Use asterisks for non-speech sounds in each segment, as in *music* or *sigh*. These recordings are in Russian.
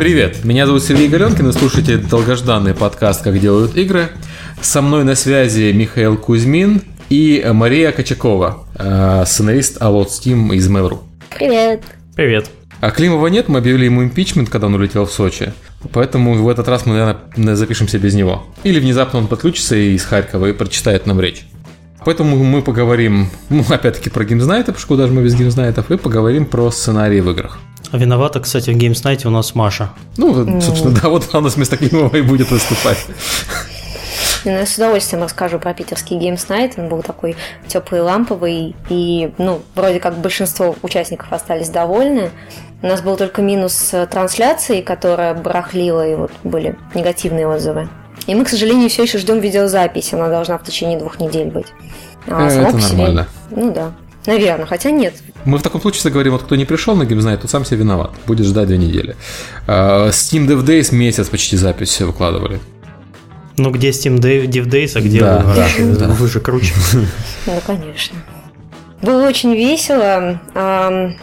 Привет, меня зовут Сергей Галенкин, и слушайте долгожданный подкаст «Как делают игры». Со мной на связи Михаил Кузьмин и Мария Кочакова, э, сценарист Allods Team из Mail.ru. Привет. Привет. А Климова нет, мы объявили ему импичмент, когда он улетел в Сочи. Поэтому в этот раз мы, наверное, запишемся без него. Или внезапно он подключится из Харькова и прочитает нам речь. Поэтому мы поговорим, ну, опять-таки, про Games Night ов, потому что куда же мы без Games Night ов, и поговорим про сценарии в играх. А виновата, кстати, в геймснайте у нас Маша. Ну, собственно, да, вот она вместо Климова и будет выступать. Ну, я с удовольствием расскажу про питерский Games Night. Он был такой теплый, ламповый, и, ну, вроде как большинство участников остались довольны. У нас был только минус трансляции, которая барахлила, и вот были негативные отзывы. И мы, к сожалению, все еще ждем видеозапись. Она должна в течение двух недель быть. А э, Это нормально. Ну да. Наверное, хотя нет. Мы в таком случае говорим, вот кто не пришел на геймзнайт, тот сам себе виноват. Будет ждать две недели. А, Steam Dev Days месяц почти запись выкладывали. Ну, где Steam Dev Days, а где да, вы? Да, Вы же круче. Ну, конечно. Было очень весело.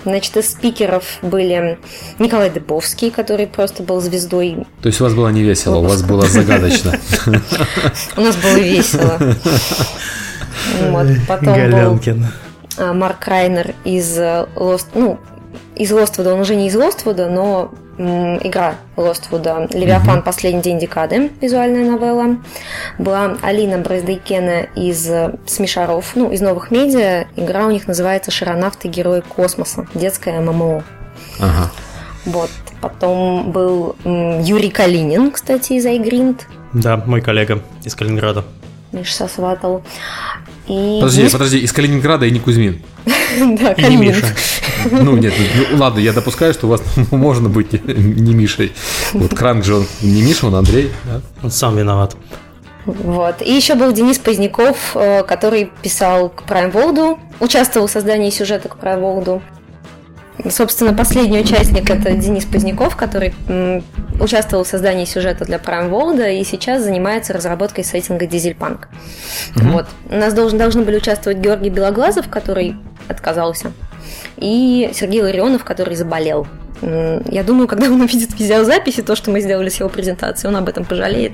Значит, из спикеров были Николай Дыбовский, который просто был звездой. То есть у вас было не весело, у вас было загадочно. У нас было весело. Вот, потом Галенкин. был а, Марк Райнер из Lost, ну, из Лоствуда, он уже не из Лоствуда, но игра Лоствуда «Левиафан. Последний день декады», визуальная новелла. Была Алина Браздейкена из Смешаров, ну, из новых медиа. Игра у них называется «Шаронавты. Герои космоса». Детская ММО. Ага. Вот. Потом был Юрий Калинин, кстати, из iGrind. Да, мой коллега из Калининграда. Миша сосватал. И подожди, есть... подожди, из Калининграда и не Кузьмин. *laughs* Да, И не Миша. Ну нет, ну, ладно, я допускаю, что у вас *laughs* можно быть *laughs* не Мишей. Вот Кранк же он не Миша, он Андрей. Он сам виноват. Вот. И еще был Денис Поздняков, э, который писал к Prime World, участвовал в создании сюжета к Prime World. Собственно, последний участник это Денис Поздняков, который участвовал в создании сюжета для Prime World и сейчас занимается разработкой сеттинга Дизельпанк. Mm-hmm. Вот. У нас должен, должны были участвовать Георгий Белоглазов, который отказался, и Сергей Ларионов, который заболел. Я думаю, когда он увидит видеозаписи, то, что мы сделали с его презентацией, он об этом пожалеет,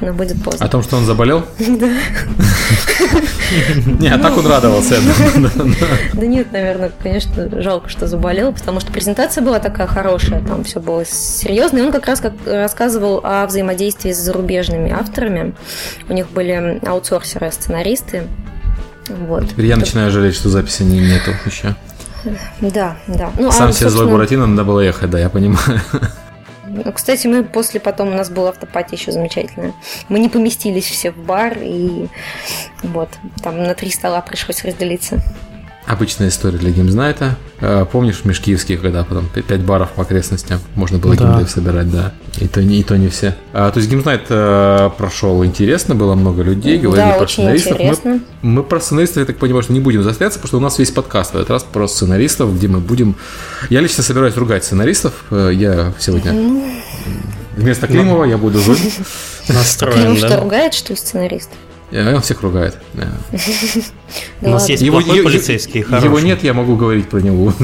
но будет поздно. О том, что он заболел? *laughs* Да. *laughs* Не, а так он радовался. Да нет, наверное, конечно, жалко, что заболел, потому что презентация была такая хорошая, там все было серьезно, и он как раз как рассказывал о взаимодействии с зарубежными авторами. У них были аутсорсеры, сценаристы, вот. Теперь я начинаю жалеть, что записи не нету еще. Да, да. Ну, Сам а, себе злой Буратино надо было ехать, да, я понимаю. Ну, кстати, мы после потом у нас была afterparty еще замечательная. Мы не поместились все в бар, и вот, там на три стола пришлось разделиться. Обычная история для Games Night а. Э, помнишь в Мешкиевских, когда потом 5 баров по окрестностям можно было да. gamedev собирать, да. И то не, и то не все. А, то есть Games Night э, прошел интересно, было много людей, говорили да, про очень сценаристов. Интересно. Мы, мы про сценаристов, я так понимаю, что не будем застряться, потому что у нас весь подкаст в этот раз про сценаристов, где мы будем... Я лично собираюсь ругать сценаристов. Э, я сегодня... Ну... Вместо Климова я буду злым. Настроен, Климов что, ругает, что ли, сценаристов? Он всех ругает. *laughs* У нас есть плохой полицейский, хороший. Его нет, я могу говорить про него. *laughs*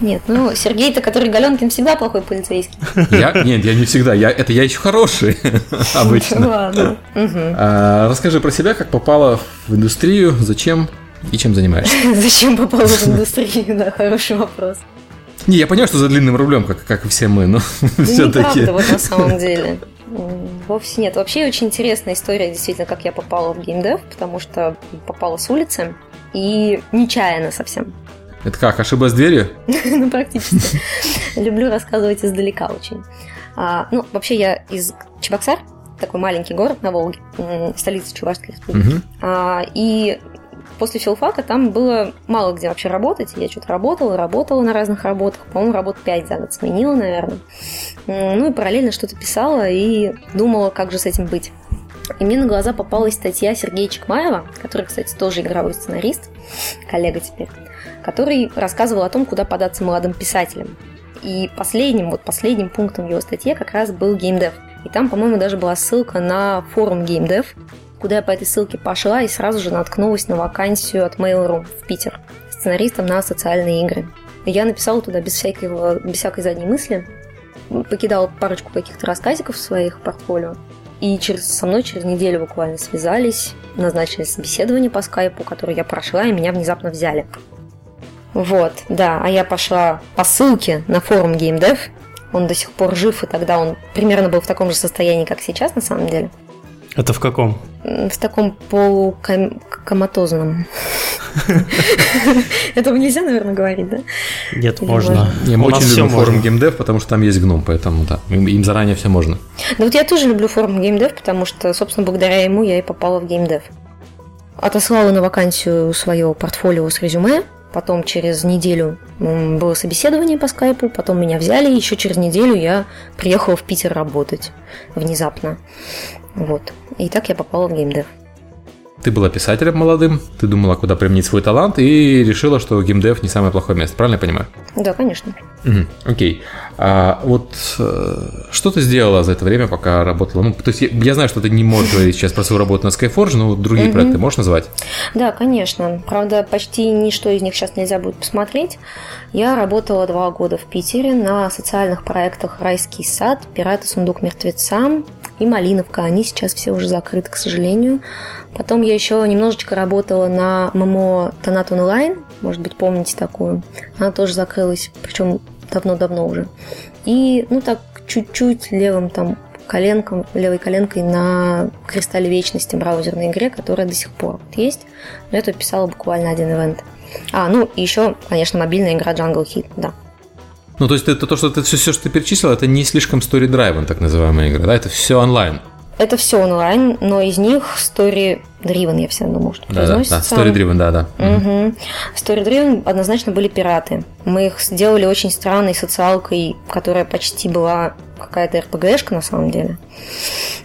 Нет, ну Сергей-то, который Галенкин, всегда плохой полицейский. Я? Нет, я не всегда. Я, это я еще хороший *laughs* обычно. Ладно. А, расскажи про себя, как попала в индустрию, зачем и чем занимаешься. Зачем попала в индустрию, да, хороший вопрос. Не, я понимаю, что за длинным рублем, как, как и все мы, но все-таки. Неправда, вот на самом деле. Вовсе нет. Вообще очень интересная история, действительно, как я попала в геймдев, потому что попала с улицы и нечаянно совсем. Это как, ошиблась дверью? *laughs* Ну, практически. Люблю рассказывать издалека очень. А, ну, вообще я из Чебоксар, такой маленький город на Волге, столица Чувашской республики. А, и после филфака там было мало где вообще работать. Я что-то работала, работала на разных работах. По-моему, работ 5 за год сменила, наверное. Ну и параллельно что-то писала и думала, как же с этим быть. И мне на глаза попалась статья Сергея Чекмаева, который, кстати, тоже игровой сценарист, коллега теперь, который рассказывал о том, куда податься молодым писателям. И последним, вот последним пунктом в его статье как раз был геймдев. И там, по-моему, даже была ссылка на форум геймдев, куда я по этой ссылке пошла и сразу же наткнулась на вакансию от Mail.ru в Питер сценаристом на социальные игры. Я написала туда без, всякого, без всякой задней мысли, покидала парочку каких-то рассказиков в своих портфолио, и через, со мной через неделю буквально связались, назначили собеседование по скайпу, которое я прошла, и меня внезапно взяли. Вот, да, а я пошла по ссылке на форум GameDev, он до сих пор жив, и тогда он примерно был в таком же состоянии, как сейчас, на самом деле. Это в каком? В таком полукоматозном. Этого нельзя, наверное, говорить, да? Нет, можно. Я очень люблю форум GameDev, потому что там есть гном, поэтому да, им заранее все можно. Да вот я тоже люблю форум GameDev, потому что, собственно, благодаря ему я и попала в GameDev. Отослала на вакансию свое портфолио с резюме, Потом через неделю было собеседование по скайпу, потом меня взяли, еще через неделю я приехала в Питер работать внезапно. Вот. И так я попала в геймдев. Ты была писателем молодым, ты думала, куда применить свой талант, и решила, что геймдев не самое плохое место, правильно я понимаю? Да, конечно. Угу, окей. А вот э, что ты сделала за это время, пока работала? Ну, то есть я, я знаю, что ты не можешь говорить сейчас про свою работу на Skyforge, но другие проекты можешь назвать? Да, конечно. Правда, почти ничто из них сейчас нельзя будет посмотреть. Я работала два года в Питере на социальных проектах «Райский сад», «Пираты. Сундук мертвеца», и Малиновка. Они сейчас все уже закрыты, к сожалению. Потом я еще немножечко работала на ММО Тонат онлайн, может быть, помните такую. Она тоже закрылась, причем давно-давно уже. И, ну так, чуть-чуть левым там коленком, левой коленкой на Кристалле Вечности браузерной игре, которая до сих пор есть. Но это писала буквально один ивент. А, ну и еще, конечно, мобильная игра Jungle Hit, да. Ну, то есть это то, что ты все, все, что ты перечислил, это не слишком story-driven, так называемая игра, да? Это все онлайн. Это все онлайн, но из них story driven, я все равно может да, да, да, story driven, да, да. Угу. Story driven однозначно были пираты. Мы их сделали очень странной социалкой, которая почти была какая-то РПГшка на самом деле.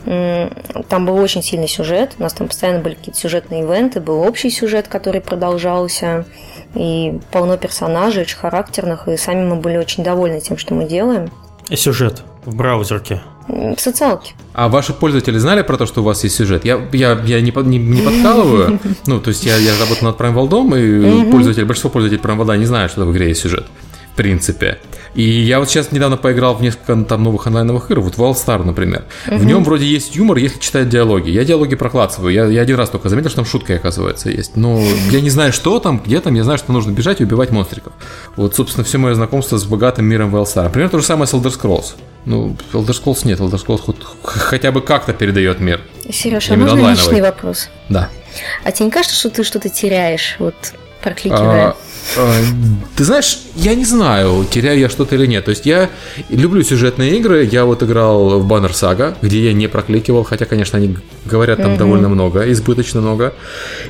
Там был очень сильный сюжет, у нас там постоянно были какие-то сюжетные ивенты, был общий сюжет, который продолжался и полно персонажей, очень характерных, и сами мы были очень довольны тем, что мы делаем. И сюжет в браузерке? В социалке. А ваши пользователи знали про то, что у вас есть сюжет? Я, я, я не, не, не подкалываю. *laughs* Ну, то есть я, я работаю над Prime World, и пользователи, большинство пользователей Prime World не знают, что в игре есть сюжет. В принципе. И я вот сейчас недавно поиграл в несколько там новых онлайновых игр, вот Wall Star, например. Угу. В нем вроде есть юмор, если читать диалоги. Я диалоги проклацываю. Я, я один раз только заметил, что там шутка, оказывается, есть. Но я не знаю, что там, где там, я знаю, что нужно бежать и убивать монстриков. Вот, собственно, все мое знакомство с богатым миром Wall Star. Например, то же самое с Elder Scrolls. Ну, Elder Scrolls нет, Elder Scrolls хоть, хотя бы как-то передает мир. Сережа, а можно онлайновый. личный вопрос? Да. А тебе не кажется, что ты что-то теряешь, вот прокликивая? А, а, ты знаешь, я не знаю, теряю я что-то или нет. То есть я люблю сюжетные игры. Я вот играл в Banner Saga, где я не прокликивал, хотя, конечно, они говорят там mm-hmm. довольно много, избыточно много.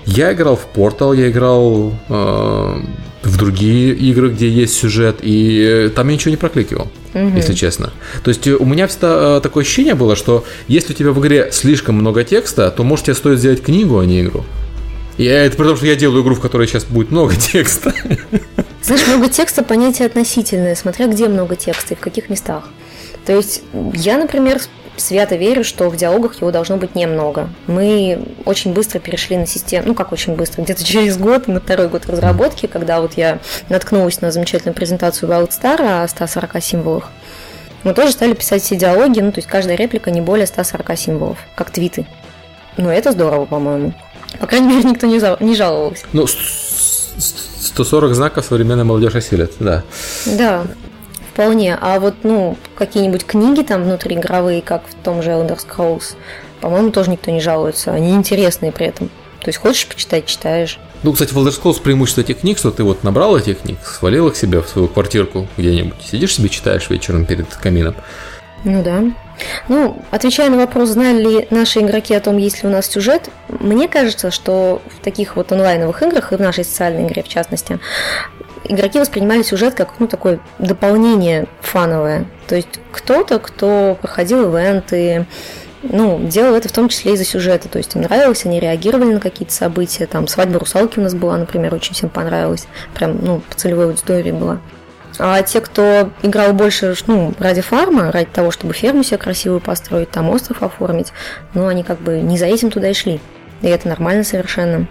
Я играл в Portal, я играл э, в другие игры, где есть сюжет, и там я ничего не прокликивал, угу. если честно. То есть у меня всегда э, такое ощущение было, что если у тебя в игре слишком много текста, то может тебе стоит сделать книгу, а не игру. И это при том, что я делаю игру, в которой сейчас будет много *laughs* текста. Знаешь, много текста понятие относительное, смотря где много текста и в каких местах. То есть я, например, свято верю, что в диалогах его должно быть немного. Мы очень быстро перешли на систему, ну как очень быстро, где-то *laughs* через год, на второй год разработки, когда вот я наткнулась на замечательную презентацию Wild Star о 140 символах, мы тоже стали писать все диалоги, ну то есть каждая реплика не более 140 символов, как твиты. Ну это здорово, по-моему. По крайней мере, никто не, зал, не жаловался. Ну, 140 знаков современная молодежь осилит, да. Да, вполне. А вот, ну, какие-нибудь книги там внутриигровые, как в том же Elder Scrolls, по-моему, тоже никто не жалуется. Они интересные при этом. То есть хочешь почитать, читаешь. Ну, кстати, в Elder Scrolls преимущество этих книг, что ты вот набрал этих книг, свалил их себе в свою квартирку где-нибудь, сидишь себе читаешь вечером перед камином. Ну да. Ну, отвечая на вопрос, знали ли наши игроки о том, есть ли у нас сюжет, мне кажется, что в таких вот онлайновых играх, и в нашей социальной игре в частности, игроки воспринимали сюжет как ну, такое дополнение фановое. То есть кто-то, кто проходил ивенты, ну, делал это в том числе из-за сюжета. То есть им нравилось, они реагировали на какие-то события. Там свадьба русалки у нас была, например, очень всем понравилась. Прям, ну, по целевой аудитории была. А те, кто играл больше ну, ради фарма, ради того, чтобы ферму себе красивую построить, там остров оформить, ну, они как бы не за этим туда и шли. И это нормально совершенно.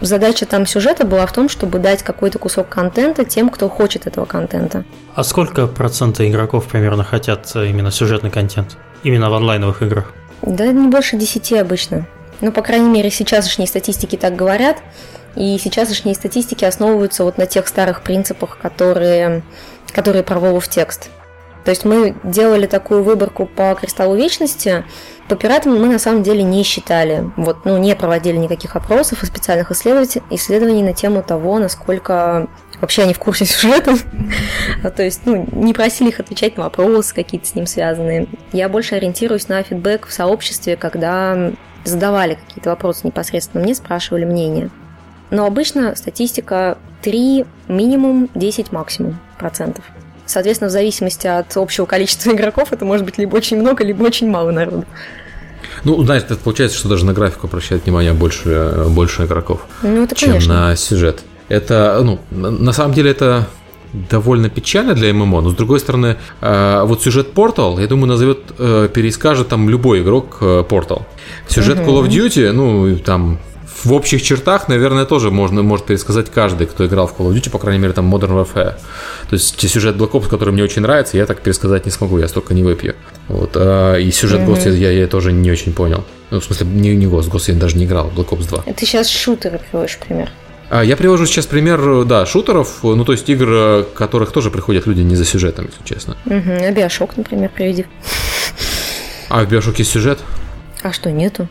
Задача там сюжета была в том, чтобы дать какой-то кусок контента тем, кто хочет этого контента. А сколько процента игроков примерно хотят именно сюжетный контент? Именно в онлайновых играх? Да не больше 10 обычно. Ну, по крайней мере, сейчасшние статистики так говорят. И сейчасшние статистики основываются вот на тех старых принципах, которые, которые про Вову в текст. То есть мы делали такую выборку по кристаллу вечности. По пиратам мы на самом деле не считали. Вот, ну, не проводили никаких опросов и специальных исследований, исследований на тему того, насколько вообще они в курсе сюжета. *laughs* То есть, ну, не просили их отвечать на вопросы какие-то с ним связанные. Я больше ориентируюсь на фидбэк в сообществе, когда задавали какие-то вопросы непосредственно мне, спрашивали мнение. Но обычно статистика 3, минимум 10 максимум процентов. Соответственно, в зависимости от общего количества *laughs* игроков, это может быть либо очень много, либо очень мало народу. Ну, знаешь, это получается, что даже на графику обращает внимание больше, больше игроков, ну, это чем конечно. на сюжет. Это, ну, на самом деле это довольно печально для ММО, но с другой стороны, э, вот сюжет Portal, я думаю, назовет, э, перескажет там любой игрок э, Portal. Сюжет Call of Duty, ну, там в общих чертах, наверное, тоже можно, может пересказать каждый, кто играл в Call of Duty, по крайней мере, там Modern Warfare. То есть сюжет Black Ops, который мне очень нравится, я так пересказать не смогу, я столько не выпью. Вот. А, и сюжет mm-hmm. Ghost я, я тоже не очень понял. Ну, в смысле, не, не Ghost, Ghost я даже не играл, Black Ops 2. Это сейчас шутеры приводишь пример. А, я привожу сейчас пример, да, шутеров, ну, то есть игр, которых тоже приходят люди не за сюжетом, если честно. Угу. А Биошок, например, приведи. А в Биошоке сюжет? А что, нету?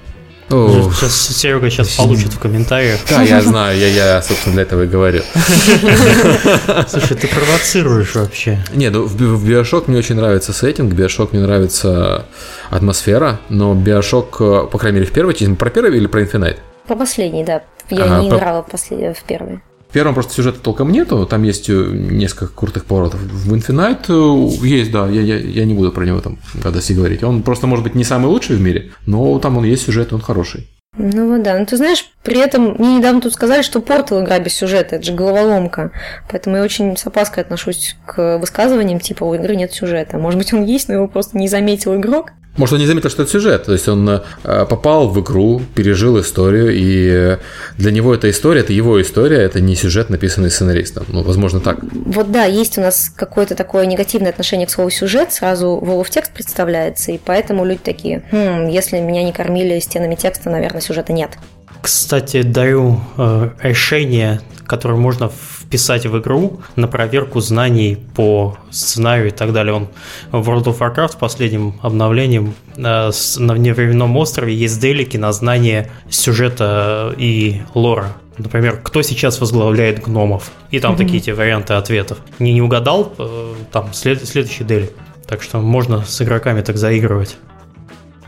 Сейчас Серега сейчас получит в комментариях. Да, я знаю, я, я, собственно, для этого и говорю. *laughs* Слушай, ты провоцируешь вообще. Не, ну в, в Биошок мне очень нравится сеттинг, Биошок мне нравится атмосфера, но Биошок, по крайней мере, в первой части, про первый или про Infinite? По последней, да. Я ага, не по... играла в, послед... в первой. Первом просто сюжета толком нету, там есть несколько крутых поворотов. В Infinite есть, да, я, я, я не буду про него там гадости говорить. Он просто, может быть, не самый лучший в мире, но там он есть сюжет, он хороший. Ну вот да. Ну ты знаешь, при этом мне недавно тут сказали, что Портал игра без сюжета, это же головоломка. Поэтому я очень с опаской отношусь к высказываниям, типа у игры нет сюжета. Может быть, он есть, но его просто не заметил игрок. Может, он не заметил, что это сюжет. То есть он э, попал в игру, пережил историю, и для него эта история, это его история, это не сюжет, написанный сценаристом. Ну, возможно, так. Вот да, есть у нас какое-то такое негативное отношение к слову сюжет, сразу Вова в текст представляется, и поэтому люди такие, хм, если меня не кормили стенами текста, наверное, сюжета нет. Кстати, даю э, решение, которое можно вписать в игру на проверку знаний по сценарию и так далее. Он в World of Warcraft последним обновлением э, на вневременном острове есть делики на знание сюжета и лора. Например, кто сейчас возглавляет гномов? И там mm-hmm. такие те варианты ответов. Не, не угадал, э, там след, следующий делик. Так что можно с игроками так заигрывать.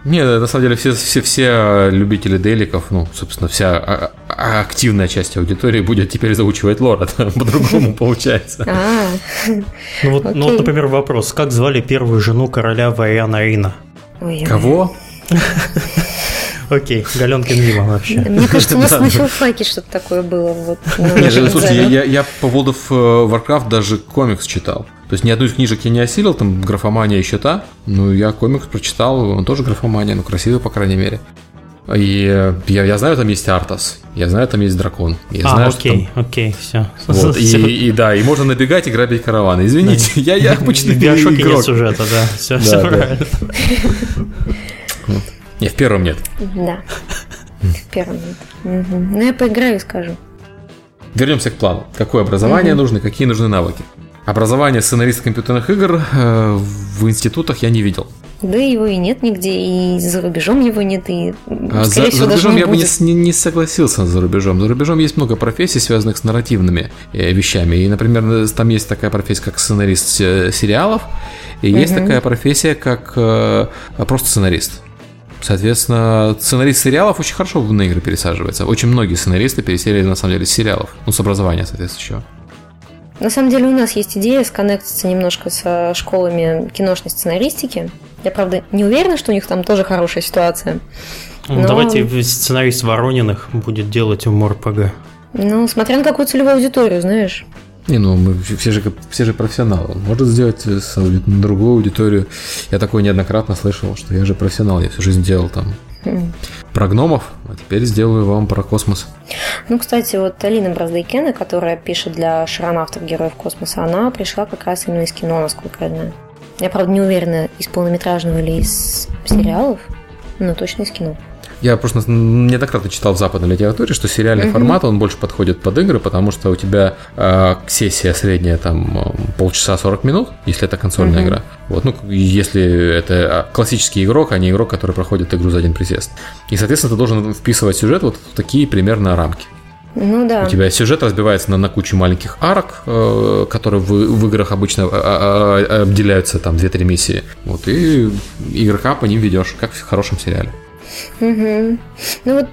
Не, на самом деле все, все, все любители деликов, ну, собственно, вся а, активная часть аудитории будет теперь заучивать лор, это *laughs* по-другому *laughs* получается. А. Ну вот, ну вот, например, вопрос. Как звали первую жену короля Вариана Рина? Кого? *laughs* Окей, Галенкин мимо вообще. Мне кажется, у нас на филфаке что-то такое было. Вот, Нет, слушайте, я, я по of э, Warcraft даже комикс читал. То есть ни одну из книжек я не осилил, там графомания и счета. Ну, я комикс прочитал, он тоже графомания, но красивый, по крайней мере. И я, я знаю, там есть Артас, я знаю, там есть дракон. Я а, знаю, окей, там... окей, все. Вот, *laughs* и, и да, и можно набегать и грабить караваны. Извините, да. я, я обычно В Биошоке нет сюжета, да, все, да, все да. правильно. *laughs* Вот. Не, в первом нет. Да, в первом нет. Угу. Ну, я поиграю и скажу. Вернемся к плану. Какое образование угу. нужно, какие нужны навыки? Образование сценариста компьютерных игр э, в институтах я не видел. Да его и нет нигде, и за рубежом его нет, и а за, всего, за рубежом я бы не, не согласился за рубежом. За рубежом есть много профессий, связанных с нарративными э, вещами. И, например, там есть такая профессия, как сценарист э, сериалов, и угу. есть такая профессия, как э, просто сценарист. Соответственно, сценарист сериалов очень хорошо на игры пересаживается. Очень многие сценаристы пересели, на самом деле, с сериалов. Ну, с образования, соответственно, еще. На самом деле у нас есть идея сконнектиться немножко со школами киношной сценаристики. Я, правда, не уверена, что у них там тоже хорошая ситуация. Ну, но... Давайте сценарист Ворониных будет делать умор ПГ. Ну, смотря на какую целевую аудиторию, знаешь. Не, ну мы все же, все же профессионалы. Может сделать на другую аудиторию. Я такое неоднократно слышал, что я же профессионал, я всю жизнь делал там хм. про гномов, а теперь сделаю вам про космос. Ну, кстати, вот Алина Браздайкена, которая пишет для шаронавтов Героев Космоса, она пришла как раз именно из кино, насколько я знаю. Я, правда, не уверена, из полнометражного или из сериалов, но точно из кино. Я просто неоднократно читал в западной литературе, что сериальный угу. формат, он больше подходит под игры, потому что у тебя э, сессия средняя там полчаса 40 минут, если это консольная угу. игра. Вот, ну, если это а, классический игрок, а не игрок, который проходит игру за один присест. И, соответственно, ты должен вписывать сюжет вот в такие примерно рамки. Ну да. У тебя сюжет разбивается на, на кучу маленьких арок, э, которые в, в играх обычно э, э, обделяются там 2-3 миссии. Вот, и игрока по ним ведешь, как в хорошем сериале. Угу. Ну вот,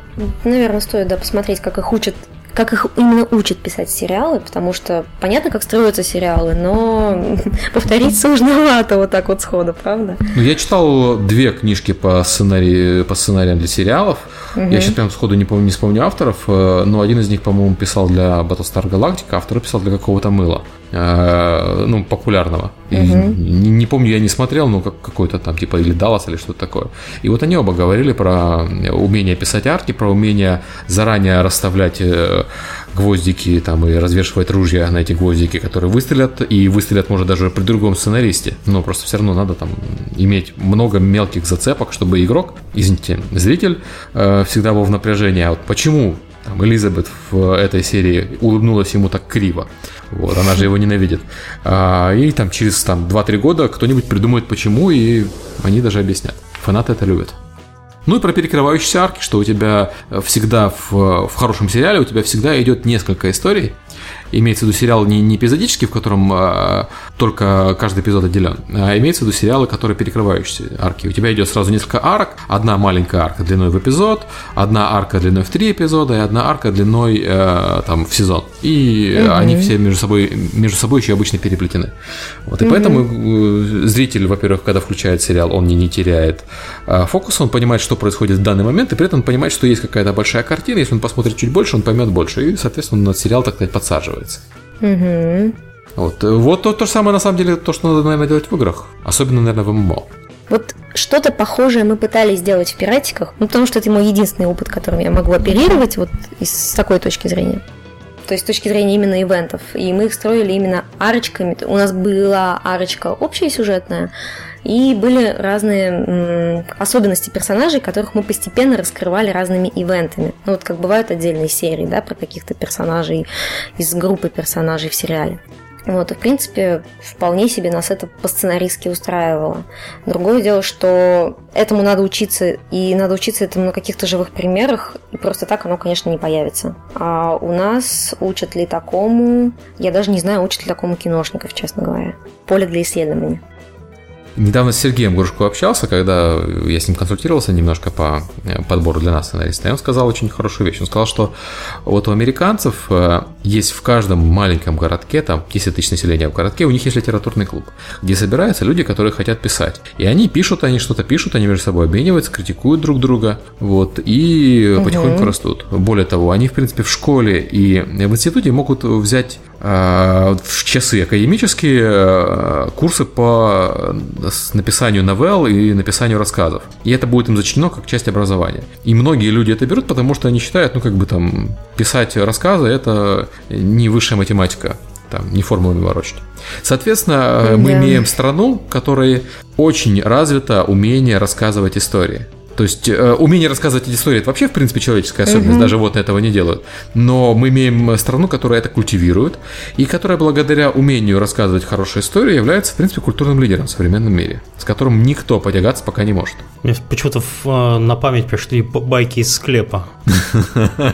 наверное, стоит да, посмотреть, как их учат как их именно учат писать сериалы, потому что понятно, как строятся сериалы, но *laughs* повторить сложновато вот так вот сходу, правда? Ну, я читал две книжки по, сценарии, по сценариям для сериалов. Угу. Я сейчас прям сходу не помню, не вспомню авторов, э, но один из них, по-моему, писал для Battlestar Galactica, а второй писал для какого-то мыла. Э, ну, популярного. Угу. Не, не помню, я не смотрел, но как, какой-то там, типа, или Даллас, или что-то такое. И вот они оба говорили про умение писать арки, про умение заранее расставлять э, гвоздики там и развешивать ружья на эти гвоздики, которые выстрелят, и выстрелят, может, даже при другом сценаристе. Но просто все равно надо там иметь много мелких зацепок, чтобы игрок, извините, зритель э, всегда был в напряжении. А вот почему там, Элизабет в этой серии улыбнулась ему так криво. Вот, она же его ненавидит. А, и там через там, 2-3 года кто-нибудь придумает почему, и они даже объяснят. Фанаты это любят. Ну и про перекрывающиеся арки, что у тебя всегда в, в хорошем сериале у тебя всегда идет несколько историй, имеется в виду сериал не, не эпизодический, в котором а, только каждый эпизод отделен, а имеется в виду сериалы, которые перекрывающиеся арки. У тебя идет сразу несколько арок, одна маленькая арка длиной в эпизод, одна арка длиной в три эпизода и одна арка длиной э, там в сезон. И угу. они все между собой, между собой еще обычно переплетены. Вот, и угу. поэтому э, зритель, во-первых, когда включает сериал, он не, не теряет э, фокус, он понимает, что происходит в данный момент, и при этом понимает, что есть какая-то большая картина, если он посмотрит чуть больше, он поймет больше, и, соответственно, на сериал, так сказать, подсаживается. Угу. Вот, вот то, то же самое, на самом деле, то, что надо, наверное, делать в играх. Особенно, наверное, в ММО. Вот что-то похожее мы пытались сделать в пиратиках, ну, потому что это мой единственный опыт, которым я могу оперировать вот из такой точки зрения. То есть с точки зрения именно ивентов. И мы их строили именно арочками. У нас была арочка общая сюжетная, и были разные особенности персонажей, которых мы постепенно раскрывали разными ивентами. Ну вот как бывают отдельные серии, да, про каких-то персонажей из группы персонажей в сериале. Вот, и, в принципе, вполне себе нас это по-сценаристски устраивало. Другое дело, что этому надо учиться, и надо учиться этому на каких-то живых примерах, и просто так оно, конечно, не появится. А у нас учат ли такому, я даже не знаю, учат ли такому киношников, честно говоря. Поле для исследования. Недавно с Сергеем Грушко общался, когда я с ним консультировался немножко по э, подбору для нас сценариста, и он сказал очень хорошую вещь. Он сказал, что вот у американцев э, есть в каждом маленьком городке, там 10 тысяч населения в городке, у них есть литературный клуб, где собираются люди, которые хотят писать. И они пишут, они что-то пишут, они между собой обмениваются, критикуют друг друга, вот, и угу. потихоньку растут. Более того, они, в принципе, в школе и в институте могут взять в часы академические курсы по написанию новелл и написанию рассказов. И это будет им зачтено как часть образования. И многие люди это берут, потому что они считают, ну, как бы там, писать рассказы – это не высшая математика там, не формулами ворочать. Соответственно, да. мы имеем страну, в которой очень развито умение рассказывать истории. То есть э, умение рассказывать эти истории это вообще, в принципе, человеческая особенность, угу. даже вот этого не делают. Но мы имеем страну, которая это культивирует, и которая благодаря умению рассказывать хорошие истории является, в принципе, культурным лидером в современном мире, с которым никто потягаться пока не может. Мне почему-то э, на память пришли байки из склепа. *laughs*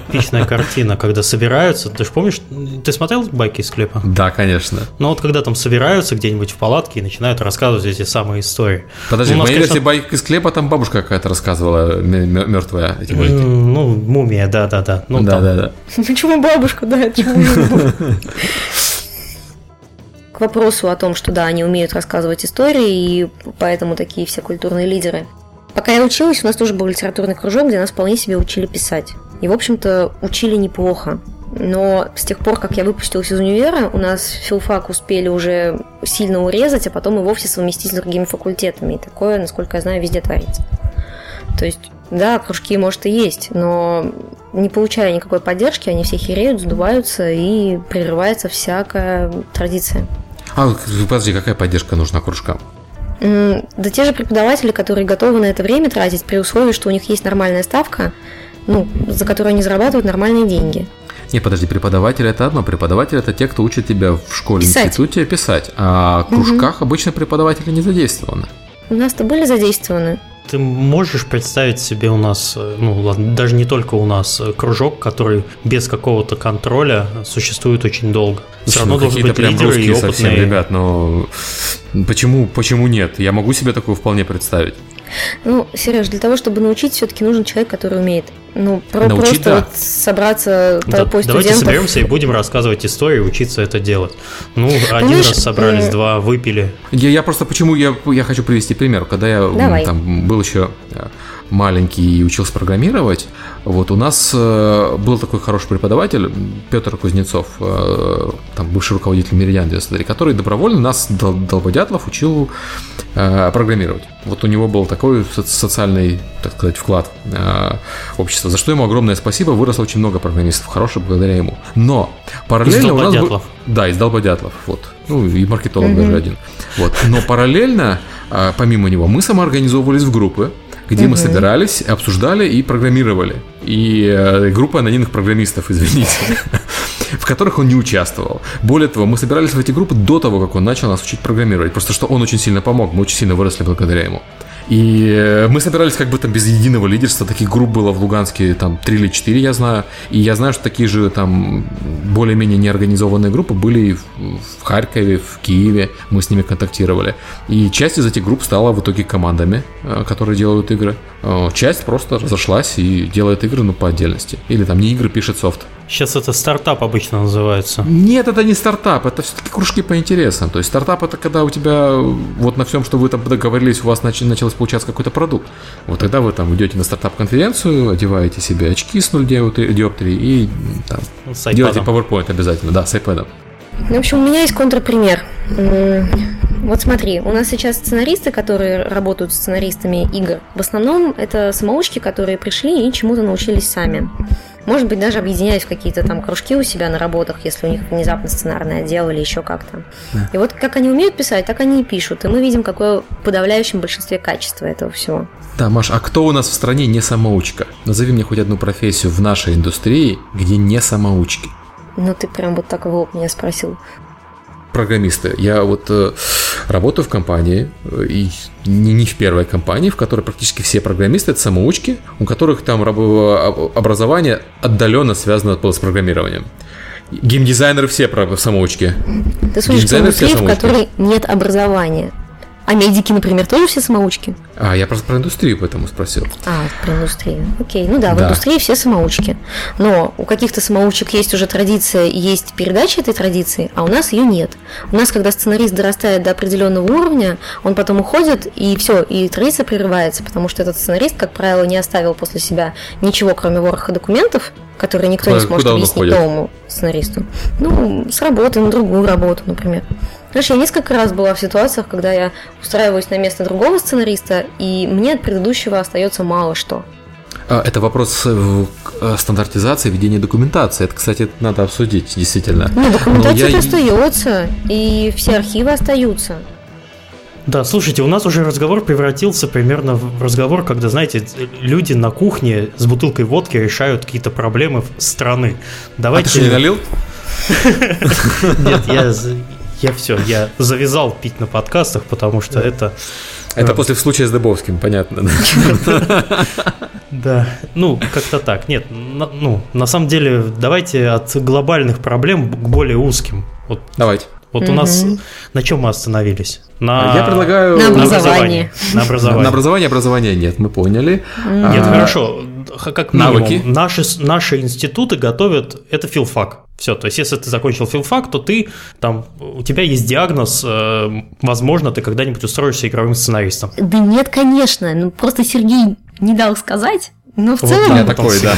Эпичная картина, когда собираются. Ты же помнишь, ты смотрел байки из склепа? Да, конечно. Ну вот когда там собираются где-нибудь в палатке и начинают рассказывать эти самые истории. Подожди, ну, в моей версии байки из склепа там бабушка какая-то рассказывает рассказывала мертвая эти мульти. Ну, мумия, *laughs* да, да, да. Ну, да, да, да. Почему бабушку, да, К вопросу о том, что да, они умеют рассказывать истории, и поэтому такие все культурные лидеры. Пока я училась, у нас тоже был литературный кружок, где нас вполне себе учили писать. И, в общем-то, учили неплохо. Но с тех пор, как я выпустилась из универа, у нас филфак успели уже сильно урезать, а потом и вовсе совместить с другими факультетами. И такое, насколько я знаю, везде творится. То есть Да, кружки, может, и есть, но не получая никакой поддержки, они все хереют, сдуваются и прерывается всякая традиция. А, подожди, какая поддержка нужна кружкам? Да те же преподаватели, которые готовы на это время тратить при условии, что у них есть нормальная ставка, ну, за которую они зарабатывают нормальные деньги. Не, подожди, преподаватель это одно. Преподаватель это те, кто учит тебя в школе, писать. институте писать. А в кружках угу. обычно преподаватели не задействованы. У нас-то были задействованы. Ты можешь представить себе у нас, э, ну ладно, даже не только у нас, э, кружок, который без какого-то контроля существует очень долго. Все равно ну, должны быть прям лидеры и опытные. Совсем, ребят, но почему, почему нет? Я могу себе такое вполне представить. Ну, Сереж, для того, чтобы научить, все-таки нужен человек, который умеет. Ну, про Научить, просто да. вот собраться толпой да, Давайте соберемся и будем рассказывать истории, учиться это делать. Ну, один Понимаешь, раз собрались, э... два, выпили. Я, я просто почему я, я хочу привести пример. Когда я Давай. там был еще э, маленький и учился программировать, вот у нас э, был такой хороший преподаватель Петр Кузнецов, э, там бывший руководитель Меридиан 93, который добровольно нас, дол- долбодятлов, учил э, программировать. Вот у него был такой социальный, так сказать, вклад э, в общество, за что ему огромное спасибо. Выросло очень много программистов, хороших благодаря ему. Но параллельно у нас... Был... Да, из долбодятлов, вот. Ну, и маркетолог mm-hmm. даже один. Вот. Но параллельно, э, помимо него, мы самоорганизовывались в группы, где угу. мы собирались, обсуждали и программировали. И э, группа анонимных программистов, извините, *laughs* в которых он не участвовал. Более того, мы собирались в эти группы до того, как он начал нас учить программировать. Просто что он очень сильно помог, мы очень сильно выросли благодаря ему. И э, мы собирались как бы там без единого лидерства. Таких групп было в Луганске там три или четыре, я знаю. И я знаю, что такие же там более-менее неорганизованные группы были и в Харькове, в Киеве. Мы с ними контактировали. И часть из этих групп стала в итоге командами, э, которые делают игры. Э, часть просто разошлась и делает игры, ну, по отдельности. Или там не игры, пишет софт. Сейчас это стартап обычно называется. Нет, это не стартап, это все-таки кружки по интересам. То есть стартап это когда у тебя вот на всем, что вы там договорились, у вас нач- началось получаться какой-то продукт. Вот тогда вы там идете на стартап-конференцию, одеваете себе очки с 0 диоптрии и там, делаете PowerPoint обязательно, да, с iPad. В общем, у меня есть контрпример. Вот смотри, у нас сейчас сценаристы, которые работают сценаристами игр, в основном это самоучки, которые пришли и чему-то научились сами. Может быть, даже объединяясь в какие-то там кружки у себя на работах, если у них внезапно сценарный отдел или еще как-то. Да. И вот как они умеют писать, так они и пишут. И мы видим, какое в подавляющем большинстве качество этого всего. Да, Маш, а кто у нас в стране не самоучка? Назови мне хоть одну профессию в нашей индустрии, где не самоучки. Ну, ты прям вот так в лоб меня спросил программисты. Я вот э, работаю в компании, э, и не, не в первой компании, в которой практически все программисты это самоучки, у которых там образование отдаленно связано с программированием. Геймдизайнеры все самоучки. Ты слышишь, в которой нет образования. А медики, например, тоже все самоучки? А, я просто про индустрию поэтому спросил. А, про индустрию. Окей, ну да, в да. индустрии все самоучки. Но у каких-то самоучек есть уже традиция, есть передача этой традиции, а у нас ее нет. У нас, когда сценарист дорастает до определенного уровня, он потом уходит, и все, и традиция прерывается, потому что этот сценарист, как правило, не оставил после себя ничего, кроме вороха документов, которые никто Куда, не сможет объяснить новому сценаристу. Ну, с работы на другую работу, например. Знаешь, я несколько раз была в ситуациях, когда я устраиваюсь на место другого сценариста, и мне от предыдущего остается мало что. А, это вопрос э, э, стандартизации, ведения документации. Это, кстати, надо обсудить, действительно. Ну, документация я... остается, и все архивы остаются. Да, слушайте, у нас уже разговор превратился примерно в разговор, когда, знаете, люди на кухне с бутылкой водки решают какие-то проблемы страны. Давайте... А ты что, не налил? *laughs* Нет, я я все, я завязал пить на подкастах, потому что это... Это после случая с Дыбовским, понятно. Да, *laughs* ну, как-то так. Нет, ну, на самом деле, давайте от глобальных проблем к более узким. Вот, давайте. Вот у нас на чем мы остановились? На... Я предлагаю... На образование. На образование. На образование образования нет, мы поняли. Нет, а, хорошо. Как Навыки. Наши, наши институты готовят... Это филфак. Все, то есть если ты закончил филфак, то ты там, у тебя есть диагноз, э, возможно, ты когда-нибудь устроишься игровым сценаристом. Да нет, конечно, ну просто Сергей не дал сказать, Ну, в Вот целом, меня такой, да.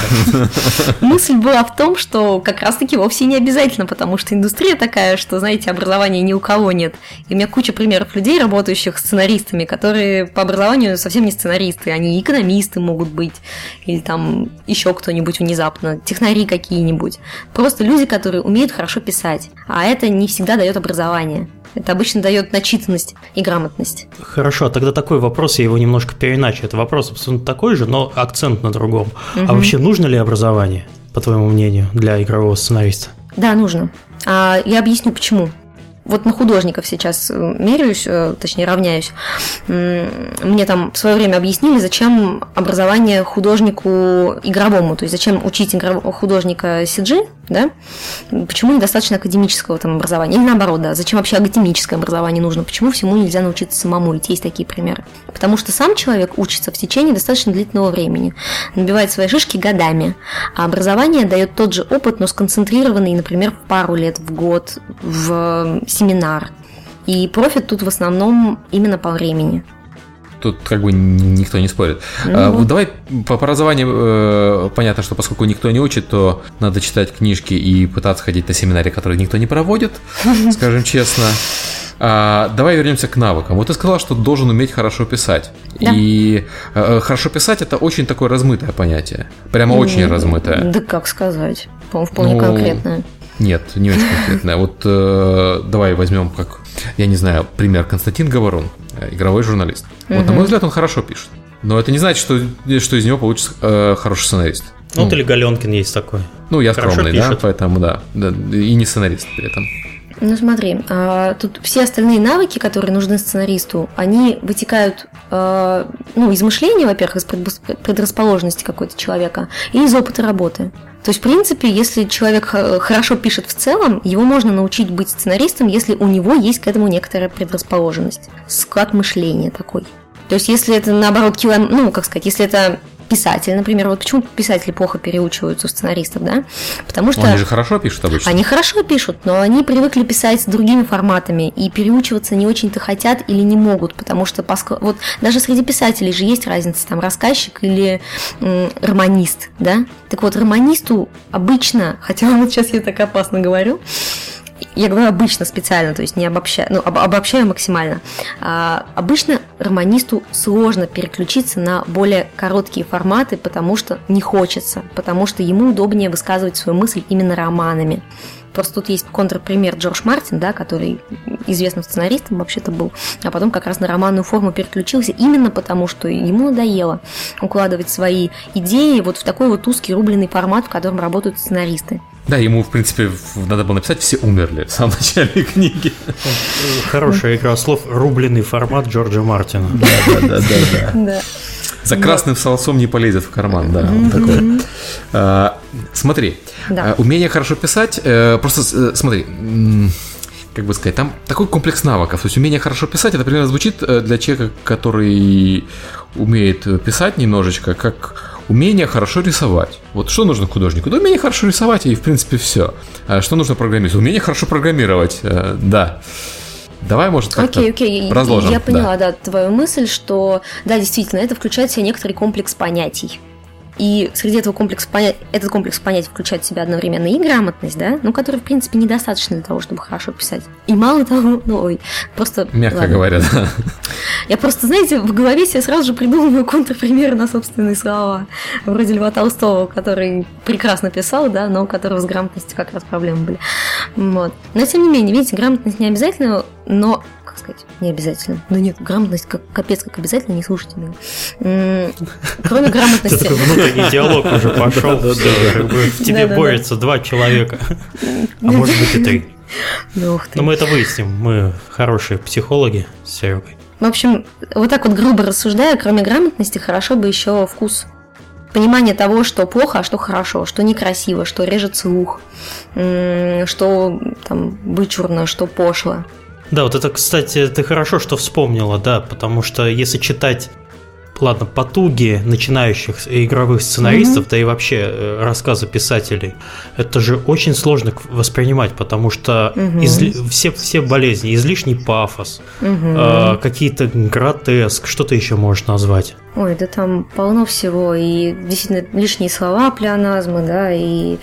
*laughs* мысль была в том, что как раз-таки вовсе не обязательно, потому что индустрия такая, что, знаете, образования ни у кого нет. И у меня куча примеров людей, работающих сценаристами, которые по образованию совсем не сценаристы, они экономисты могут быть, или там еще кто-нибудь внезапно, технари какие-нибудь. Просто люди, которые умеют хорошо писать. А это не всегда дает образование. Это обычно дает начитанность и грамотность. Хорошо, тогда такой вопрос, я его немножко переначу. Это вопрос абсолютно такой же, но акцент на другом. А вообще нужно ли образование, по твоему мнению, для игрового сценариста? Да, нужно. А я объясню почему. Вот на художников сейчас э, меряюсь, э, точнее равняюсь. Мне там в свое время объяснили, зачем образование художнику игровому, то есть зачем учить художника CG, да? Почему недостаточно академического там образования? Или наоборот, да, зачем вообще академическое образование нужно? Почему всему нельзя научиться самому? Ведь есть такие примеры. Потому что сам человек учится в течение достаточно длительного времени, набивает свои шишки годами, а образование дает тот же опыт, но сконцентрированный, например, в пару лет, в год, в семинар. И профит тут в основном именно по времени. Тут как бы никто не спорит. Ну А, вот. Давай по образованию э, понятно, что поскольку никто не учит, то надо читать книжки и пытаться ходить на семинаре, которые никто не проводит, *laughs* скажем честно. А, давай вернемся к навыкам. Вот ты сказала, что должен уметь хорошо писать. Да. И э, хорошо писать это очень такое размытое понятие. Прямо очень М, размытое. Да как сказать? По-моему, вполне Ну, конкретное. Нет, не очень конкретное. Вот э, давай возьмем как, я не знаю, пример Константин Говорун, э, игровой журналист. Вот, на мой взгляд, он хорошо пишет. Но это не значит, что, что из него получится э, хороший сценарист. Ну, вот или Галенкин есть такой. Ну, я Хорошо скромный, да, пишет. поэтому да, да, и не сценарист при этом. Ну смотри, а, тут все остальные навыки, которые нужны сценаристу, они вытекают а, ну, из мышления, во-первых, из предрасположенности какой-то человека и из опыта работы. То есть, в принципе, если человек х- хорошо пишет в целом, его можно научить быть сценаристом, если у него есть к этому некоторая предрасположенность, склад мышления такой. То есть, если это наоборот килом, ну, как сказать, если это писатель, например, вот почему писатели плохо переучиваются у сценаристов, да? Потому что Ну, Они же хорошо пишут обычно. они хорошо пишут, но они привыкли писать другими форматами и переучиваться не очень-то хотят или не могут, потому что поск- вот даже среди писателей же есть разница, там рассказчик или м, романист, да? Так вот, романисту обычно, хотя *laughs* вот сейчас я так опасно говорю, я говорю обычно специально, то есть не обобщаю, ну, об- обобщаю максимально. А, обычно романисту сложно переключиться на более короткие форматы, потому что не хочется, потому что ему удобнее высказывать свою мысль именно романами. Просто тут есть контрпример Джордж Мартин, да, который известным сценаристом вообще-то был, а потом как раз на романную форму переключился именно потому, что ему надоело укладывать свои идеи вот в такой вот узкий рубленый формат, в котором работают сценаристы. Да, ему, в принципе, надо было написать «Все умерли» в самом *laughs* начале книги. Хорошая игра слов «рубленый формат» Джорджа Мартина. Да. *laughs* За красным солнцом не полезет в карман, да, он такой. А, Смотри, Да. а, умение хорошо писать, э, просто э, смотри, как бы сказать, там такой комплекс навыков. То есть умение хорошо писать, это примерно звучит э, для человека, который умеет писать немножечко, как умение хорошо рисовать. Вот что нужно художнику? Да умение хорошо рисовать, и в принципе все. А что нужно программисту? Умение хорошо программировать, э, да. Давай, может, как-то Окей, окей, разложим. я да. поняла, да. твою мысль, что, да, действительно, это включает в себя некоторый комплекс понятий. И среди этого комплекса понятий, этот комплекс понятий включает в себя одновременно и грамотность, да, ну, которая, в принципе, недостаточно для того, чтобы хорошо писать. И мало того, *laughs* ну, ой, просто... Мягко ладно. говоря, да. Я просто, знаете, в голове себе сразу же придумываю *laughs* контрпримеры на собственные слова. Вроде Льва Толстого, который прекрасно писал, да, но у которого с грамотностью как раз проблемы были. Вот. Но, тем не менее, видите, грамотность не обязательно, но как сказать, не обязательно. Да нет, грамотность как капец, как обязательно, не слушайте меня. Кроме *laughs* Это грамотности... такой внутренний диалог уже *laughs* пошел. В тебе борются два человека. А может быть и три. Ну. Но мы это выясним. Мы хорошие психологи с Серегой. В общем, вот так вот грубо рассуждая, кроме грамотности, хорошо бы еще вкус. Понимание того, что плохо, а что хорошо, что некрасиво, что режет слух, что там вычурно, что пошло. Да, вот это, кстати, ты хорошо, что вспомнила, да, потому что если читать ладно, потуги начинающих игровых сценаристов, mm-hmm. да и вообще э, рассказы писателей, это же очень сложно воспринимать, потому что mm-hmm. изли... все, все болезни, излишний пафос, mm-hmm. э, какие-то гротеск, что ты еще можешь назвать? Ой, да там полно всего, и действительно лишние слова, плеоназмы, да, и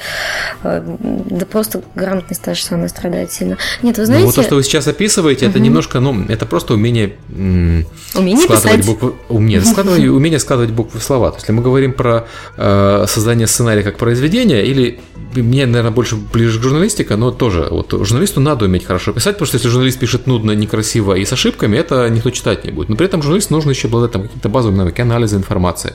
э, да просто грамотность та же самая страдает сильно. Нет, вы знаете... Ну, вот то, что вы сейчас описываете, угу. это немножко, ну, это просто умение, умение складывать писать. буквы... Умение, *laughs* складывать, умение складывать буквы в слова. То есть, если мы говорим про э, создание сценария как произведения, или мне, наверное, больше ближе к журналистике, но тоже вот журналисту надо уметь хорошо писать, потому что если журналист пишет нудно, некрасиво и с ошибками, это никто читать не будет. Но при этом журналист нужно еще обладать там какими-то навыками анализа информации,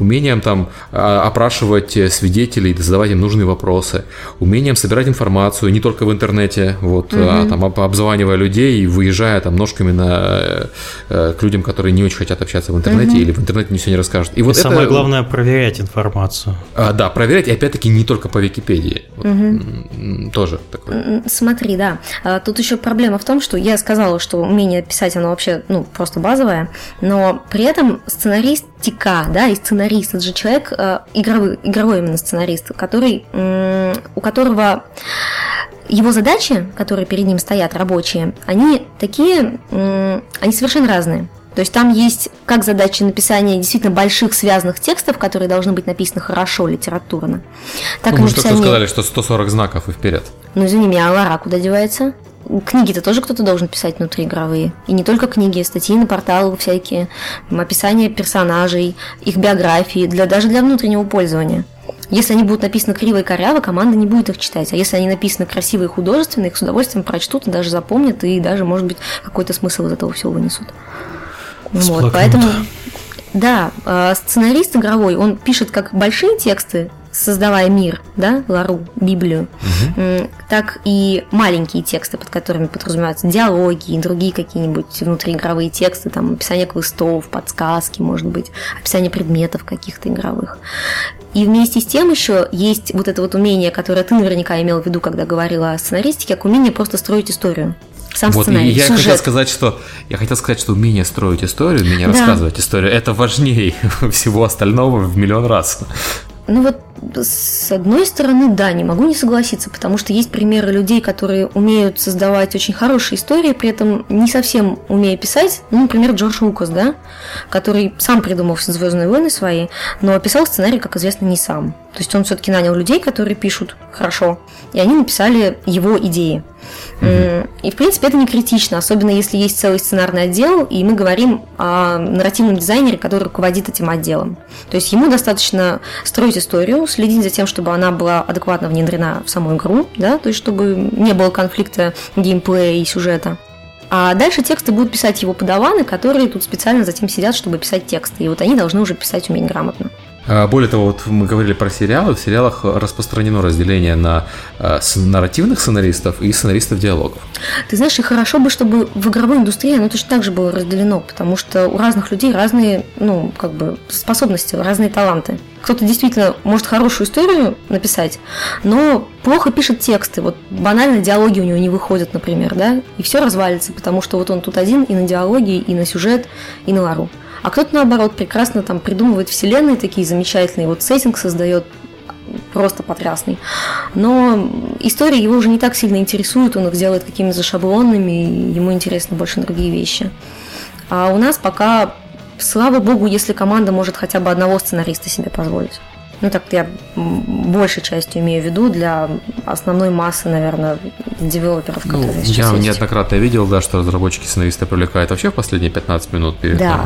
умением там а, опрашивать свидетелей, задавать им нужные вопросы, умением собирать информацию не только в интернете, вот, угу. а, там обзванивая людей и выезжая там ножками на, э, к людям, которые не очень хотят общаться в интернете угу. или в интернете не все не расскажут. И, и вот самое это, главное проверять информацию. А, да, проверять, и опять-таки не только по Википедии. Вот, угу. Тоже такое. Смотри, да. А, тут еще проблема в том, что я сказала, что умение писать, оно вообще ну, просто базовое, но при этом сценаристика, да, и сценарист, это же человек, э, игровой, игровой именно сценарист, который, у которого его задачи, которые перед ним стоят, рабочие, они такие, они совершенно разные. То есть там есть как задачи написания действительно больших связанных текстов, которые должны быть написаны хорошо, литературно. Так ну, и мы написание... сказали, что 140 знаков и вперед. Ну, извини меня, а Лара куда девается? Книги-то тоже кто-то должен писать внутри игровые. И не только книги, статьи на порталах всякие, описание персонажей, их биографии, для, даже для внутреннего пользования. Если они будут написаны криво и коряво, команда не будет их читать. А если они написаны красиво и художественно, их с удовольствием прочтут и даже запомнят, и даже, может быть, какой-то смысл из этого всего вынесут. Вот, поэтому, да, а, сценарист игровой, он пишет как большие тексты, создавая мир, да, Лару, Библию, угу. так и маленькие тексты, под которыми подразумеваются диалоги и другие какие-нибудь внутриигровые тексты, там, описание квестов, подсказки, может быть, описание предметов каких-то игровых. И вместе с тем еще есть вот это вот умение, которое ты наверняка имел в виду, когда говорила о сценаристике, как умение просто строить историю сам вот, сценарий, я сюжет. хотел сказать, что я хотел сказать, что умение строить историю, умение да. рассказывать историю, это важнее *laughs* всего остального в миллион раз. Ну вот, с одной стороны, да, не могу не согласиться, потому что есть примеры людей, которые умеют создавать очень хорошие истории, при этом не совсем умея писать. Ну, например, Джордж Лукас, да, который сам придумал все Звездные войны свои, но писал сценарий, как известно, не сам. То есть он все-таки нанял людей, которые пишут хорошо, и они написали его идеи. И, в принципе, это не критично, особенно если есть целый сценарный отдел, и мы говорим о нарративном дизайнере, который руководит этим отделом. То есть ему достаточно строить историю, следить за тем, чтобы она была адекватно внедрена в саму игру, да, то есть чтобы не было конфликта геймплея и сюжета. А дальше тексты будут писать его подаваны, которые тут специально затем сидят, чтобы писать тексты. И вот они должны уже писать уметь грамотно. А, более того, вот мы говорили про сериалы. В сериалах распространено разделение на а, нарративных сценаристов и сценаристов диалогов. Ты знаешь, и хорошо бы, чтобы в игровой индустрии оно точно так же было разделено, потому что у разных людей разные, ну, как бы, способности, разные таланты. Кто-то действительно может хорошую историю написать, но плохо пишет тексты. Вот банально диалоги у него не выходят, например, да, и все развалится, потому что вот он тут один и на диалоги, и на сюжет, и на лару. А кто-то, наоборот, прекрасно там придумывает вселенные такие замечательные, вот сеттинг создает просто потрясный. Но история его уже не так сильно интересует, он их делает какими-то шаблонными, и ему интересны больше другие вещи. А у нас пока, слава богу, если команда может хотя бы одного сценариста себе позволить. Ну, так я большей частью имею в виду для основной массы, наверное, девелоперов, ну, которые сейчас Я есть. неоднократно видел, да, что разработчики сценариста привлекают вообще в последние 15 минут перед Да.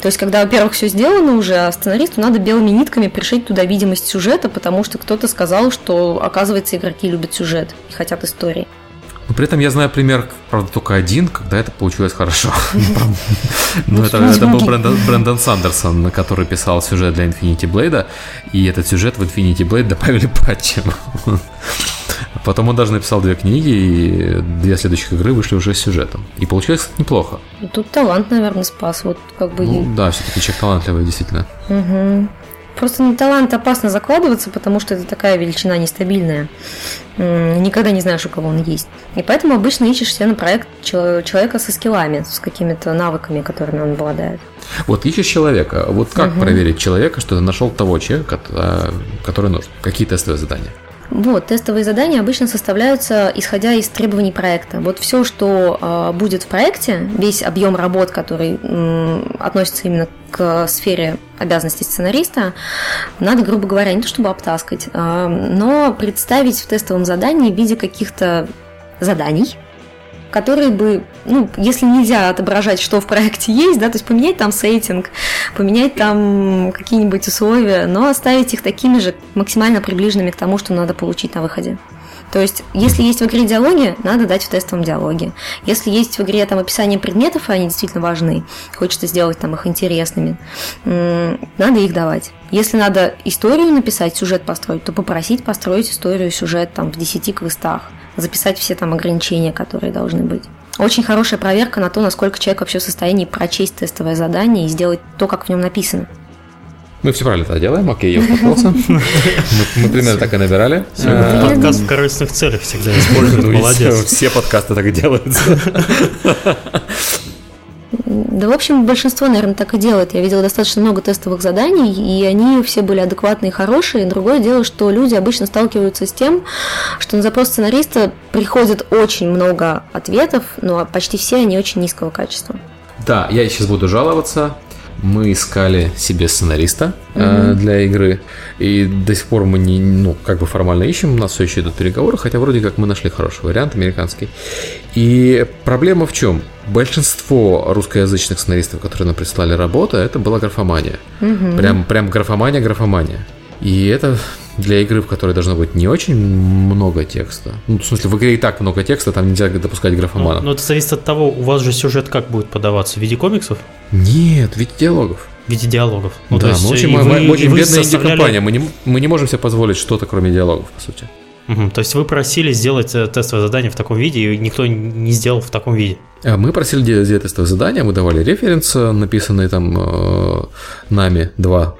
То есть, когда, во-первых, все сделано уже, а сценаристу надо белыми нитками пришить туда видимость сюжета, потому что кто-то сказал, что, оказывается, игроки любят сюжет и хотят истории. Но при этом я знаю пример, правда, только один, когда это получилось хорошо. *laughs* Ну, это был Брэндон Сандерсон, который писал сюжет для Infinity Blade, и этот сюжет в Infinity Blade добавили *laughs* патчем. Потом он даже написал две книги, и две следующих игры вышли уже с сюжетом. И получилось неплохо. Тут талант, наверное, спас. Вот как бы. Ну, да, все-таки человек талантливый, действительно. Угу. Просто на талант опасно закладываться, потому что это такая величина нестабильная. Никогда не знаешь, у кого он есть. И поэтому обычно ищешь себе на проект человека со скиллами, с какими-то навыками, которыми он обладает. Вот ищешь человека. Вот как угу. проверить человека, что ты нашел того человека, который нужен? Какие тестовые задания? Вот, тестовые задания обычно составляются исходя из требований проекта. Вот все, что э, будет в проекте, весь объем работ, который относится именно к сфере обязанностей сценариста, надо, грубо говоря, не то чтобы обтаскать, э, но представить в тестовом задании в виде каких-то заданий, которые бы, ну, если нельзя отображать, что в проекте есть, да, то есть поменять там сеттинг, поменять там какие-нибудь условия, но оставить их такими же, максимально приближенными к тому, что надо получить на выходе. То есть, если есть в игре диалоги, надо дать в тестовом диалоге. Если есть в игре там описание предметов, и они действительно важны, хочется сделать там их интересными, надо их давать. Если надо историю написать, сюжет построить, то попросить построить историю, сюжет там в 10 квестах записать все там ограничения, которые должны быть. Очень хорошая проверка на то, насколько человек вообще в состоянии прочесть тестовое задание и сделать то, как в нем написано. Мы все правильно это делаем, окей, я успокоился. Мы, мы примерно так и набирали. А, подкаст в корыстных целях всегда используют, ну, молодец. Все подкасты так делаются. Да, в общем, большинство, наверное, так и делает. Я видела достаточно много тестовых заданий, и они все были адекватные и хорошие. Другое дело, что люди обычно сталкиваются с тем, что на запрос сценариста приходит очень много ответов, но почти все они очень низкого качества. Да, я сейчас буду жаловаться мы искали себе сценариста mm-hmm. э, для игры, и до сих пор мы не, ну, как бы формально ищем, у нас все еще идут переговоры, хотя вроде как мы нашли хороший вариант, американский. И проблема в чем? Большинство русскоязычных сценаристов, которые нам прислали работу, это была графомания. Mm-hmm. Прям, прям графомания, графомания. И это для игры, в которой должно быть не очень много текста. Ну, в смысле, в игре и так много текста, там нельзя допускать графоманов. Ну, ну, это зависит от того, у вас же сюжет как будет подаваться? В виде комиксов? Нет, в виде диалогов. В виде диалогов. Ну, да, мы очень, мы, вы, мы очень бедная составляли... инди-компания, мы не, мы не можем себе позволить что-то, кроме диалогов, по сути. Угу, то есть вы просили сделать э, тестовое задание в таком виде, и никто не сделал в таком виде? А мы просили делать тестовое задание, мы давали референс, написанный там э, нами два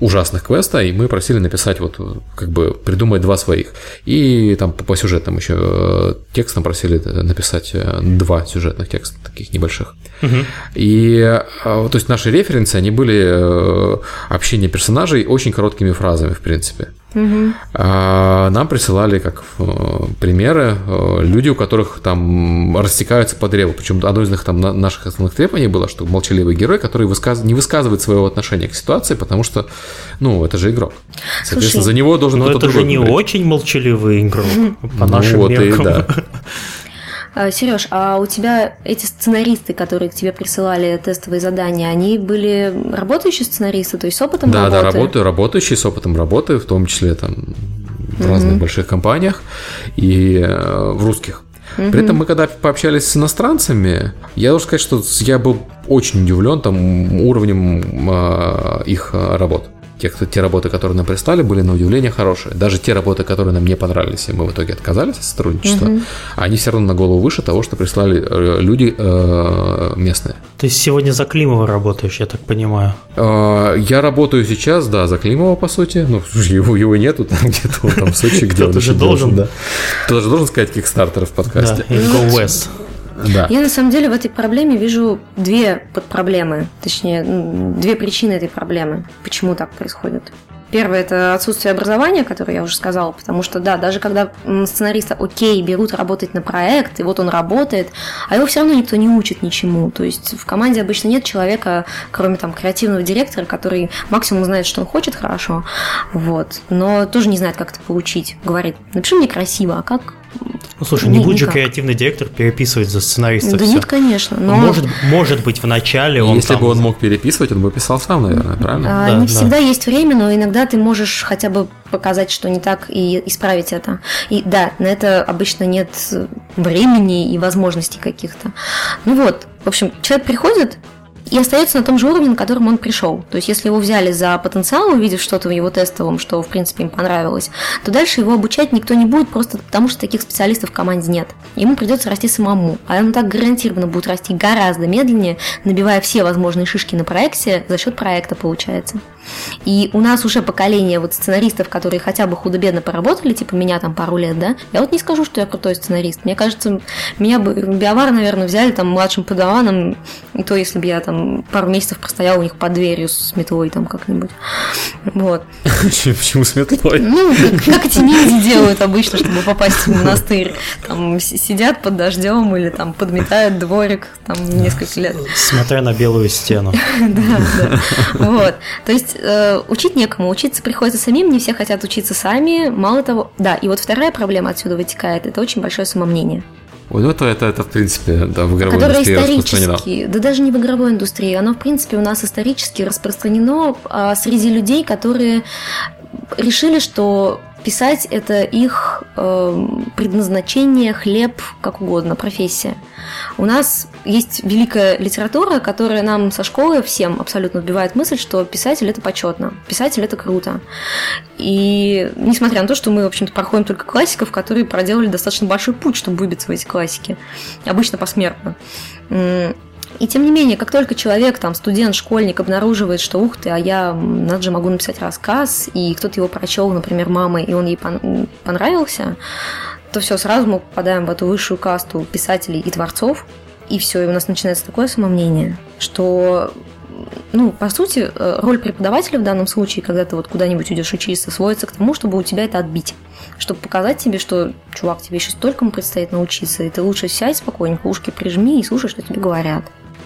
ужасных квеста, и мы просили написать вот как бы придумать два своих. И там по, по сюжетам еще э, текстом просили написать э, два сюжетных текста таких небольших. Угу. И э, то есть наши референсы, они были э, общение персонажей очень короткими фразами, в принципе. Угу. Нам присылали как э, примеры э, люди, у которых там растекаются по древу. Причем одно из них там наших основных требований было, что молчаливый герой, который высказ... не высказывает своего отношения к ситуации, потому что, ну, это же игрок. Соответственно, Слушай, за него должен кто-то другой. это же не говорить. очень молчаливый игрок по ну, нашим вот меркам. И, да. *laughs* А, Сереж, а у тебя эти сценаристы, которые к тебе присылали тестовые задания, они были работающие сценаристы, то есть с опытом да, работы? Да, да, работаю, работающие с опытом работы, в том числе там в mm-hmm. разных больших компаниях и э, в русских. Mm-hmm. При этом мы когда пообщались с иностранцами, я должен сказать, что я был очень удивлен там уровнем э, их э, работ те, кто, те работы, которые нам прислали, были на удивление хорошие. Даже те работы, которые нам не понравились, и мы в итоге отказались от сотрудничества, угу. они все равно на голову выше того, что прислали э, люди э, местные. Ты сегодня за Климова работаешь, я так понимаю. Э, я работаю сейчас, да, за Климова, по сути. Ну, *laughs* его, его нету там где-то там в Сочи, где он же должен. Да. Кто же должен сказать кикстартер в подкасте. Да, Go West. Да. Я на самом деле в этой проблеме вижу две подпроблемы, точнее, две причины этой проблемы. Почему так происходит? Первое – это отсутствие образования, которое я уже сказала, потому что, да, даже когда сценариста, окей, берут работать на проект, и вот он работает, а его все равно никто не учит ничему. То есть в команде обычно нет человека, кроме там креативного директора, который максимум знает, что он хочет хорошо, вот, но тоже не знает, как это получить. Говорит, напиши мне красиво, а как ну, слушай, не, не будет же креативный директор переписывать за сценариста Да все. нет, конечно. Но... Может, может быть, в начале он Если там... бы он мог переписывать, он бы писал сам, наверное, правильно? А, да, не да. всегда есть время, но иногда ты можешь хотя бы показать, что не так, и исправить это. И да, на это обычно нет времени и возможностей каких-то. Ну вот, в общем, человек приходит, и остается на том же уровне, на котором он пришел. То есть, если его взяли за потенциал, увидев что-то в его тестовом, что, в принципе, им понравилось, то дальше его обучать никто не будет, просто потому что таких специалистов в команде нет. Ему придется расти самому. А он так гарантированно будет расти гораздо медленнее, набивая все возможные шишки на проекте, за счет проекта получается. И у нас уже поколение вот сценаристов, которые хотя бы худо-бедно поработали, типа меня там пару лет, да, я вот не скажу, что я крутой сценарист. Мне кажется, меня бы Биовар, наверное, взяли там младшим подаваном, и то, если бы я там пару месяцев простоял у них под дверью с метлой там как-нибудь. Вот. Почему с метлой? Ну, как эти ниндзя делают обычно, чтобы попасть в монастырь. Там сидят под дождем или там подметают дворик там несколько лет. Смотря на белую стену. *laughs* Да, да. Вот. То есть э, учить некому, учиться приходится самим, не все хотят учиться сами. Мало того, да, и вот вторая проблема отсюда вытекает, это очень большое самомнение. Вот это, это, это, в принципе, да, в игровой Которое индустрии исторически, да даже не в игровой индустрии, оно, в принципе, у нас исторически распространено а, среди людей, которые решили, что писать это их э, предназначение, хлеб, как угодно, профессия. У нас есть великая литература, которая нам со школы всем абсолютно вбивает мысль, что писатель это почетно, писатель это круто. И несмотря на то, что мы, в общем-то, проходим только классиков, которые проделали достаточно большой путь, чтобы выбиться в эти классики, обычно посмертно. И тем не менее, как только человек, там, студент, школьник обнаруживает, что ух ты, а я, надо же, могу написать рассказ, и кто-то его прочел, например, мамой, и он ей понравился, то все, сразу мы попадаем в эту высшую касту писателей и творцов, и все, и у нас начинается такое самомнение, что ну, по сути, э, роль преподавателя в данном случае, когда ты вот куда-нибудь идешь учиться, сводится к тому, чтобы у тебя это отбить. Чтобы показать тебе, что, чувак, тебе еще столько предстоит научиться, и ты лучше сядь спокойненько, ушки прижми и слушай, что тебе говорят.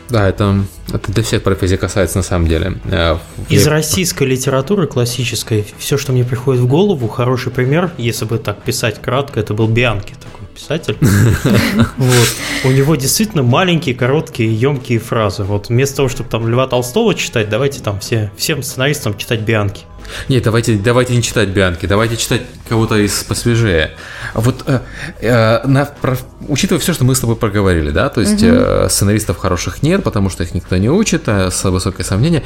Да, это, это для всех профессий касается на самом деле. Э, Из российской литературы классической все, что мне приходит в голову, хороший пример, если бы так писать кратко, это был Бианки такой писатель. *laughs* Вот. У него действительно маленькие, короткие, емкие фразы. Вот вместо того, чтобы там Льва Толстого читать, давайте там все, всем сценаристам читать Бианки. Нет, давайте, давайте не читать Бианки, давайте читать кого-то из посвежее. Вот э, э, на, про, учитывая все, что мы с тобой проговорили, да, то есть угу. э, сценаристов хороших нет, потому что их никто не учит, а с высокое сомнение.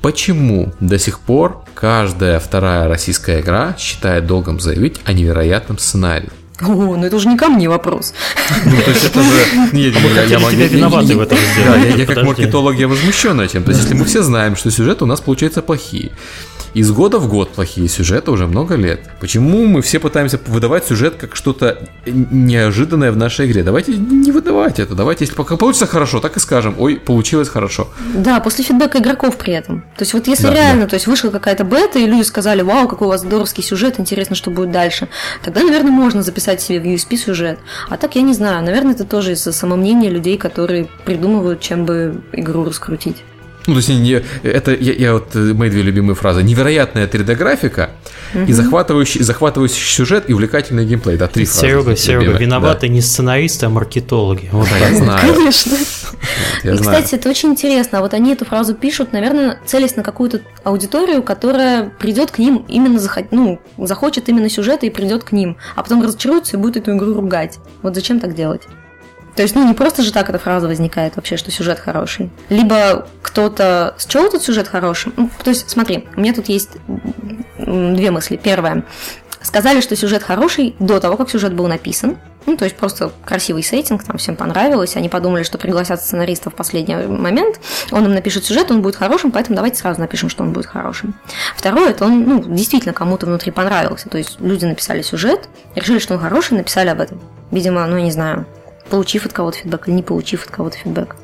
Почему до сих пор каждая вторая российская игра считает долгом заявить о невероятном сценарии? О, ну это уже не ко мне вопрос. Ну, то есть это же... *laughs* Нет, я, я, я, виноваты в этом Да, я, я как маркетолог, я возмущен этим. То есть если мы все знаем, что сюжеты у нас получаются плохие, из года в год плохие сюжеты уже много лет. Почему мы все пытаемся выдавать сюжет как что-то неожиданное в нашей игре? Давайте не выдавать это. Давайте, если пока получится хорошо, так и скажем. Ой, получилось хорошо. Да, после фидбэка игроков при этом. То есть вот если да, реально, да. то есть вышла какая-то бета, и люди сказали, вау, какой у вас здоровский сюжет, интересно, что будет дальше, тогда, наверное, можно записать себе в USP сюжет. А так я не знаю. Наверное, это тоже из-за самомнения людей, которые придумывают, чем бы игру раскрутить. Ну, то есть не, это я, я вот э, мои две любимые фразы. Невероятная 3D-графика угу. и захватывающий, захватывающий сюжет и увлекательный геймплей. Да, три Серега, фразы. Серега, любимые. виноваты да. не сценаристы, а маркетологи. Вот я знаю. Конечно. *laughs* Я и, знаю. кстати, это очень интересно. Вот они эту фразу пишут, наверное, целясь на какую-то аудиторию, которая придет к ним именно захот... ну, захочет именно сюжета и придет к ним, а потом разочаруется и будет эту игру ругать. Вот зачем так делать? То есть, ну, не просто же так эта фраза возникает вообще, что сюжет хороший. Либо кто-то счел этот сюжет хорошим. Ну, то есть, смотри, у меня тут есть две мысли. Первая. Сказали, что сюжет хороший до того, как сюжет был написан. Ну, то есть просто красивый сеттинг, там всем понравилось. Они подумали, что пригласят сценариста в последний момент. Он им напишет сюжет, он будет хорошим, поэтому давайте сразу напишем, что он будет хорошим. Второе, это он ну, действительно кому-то внутри понравился. То есть люди написали сюжет, решили, что он хороший, написали об этом. Видимо, ну, я не знаю, получив от кого-то фидбэк или не получив от кого-то фидбэк.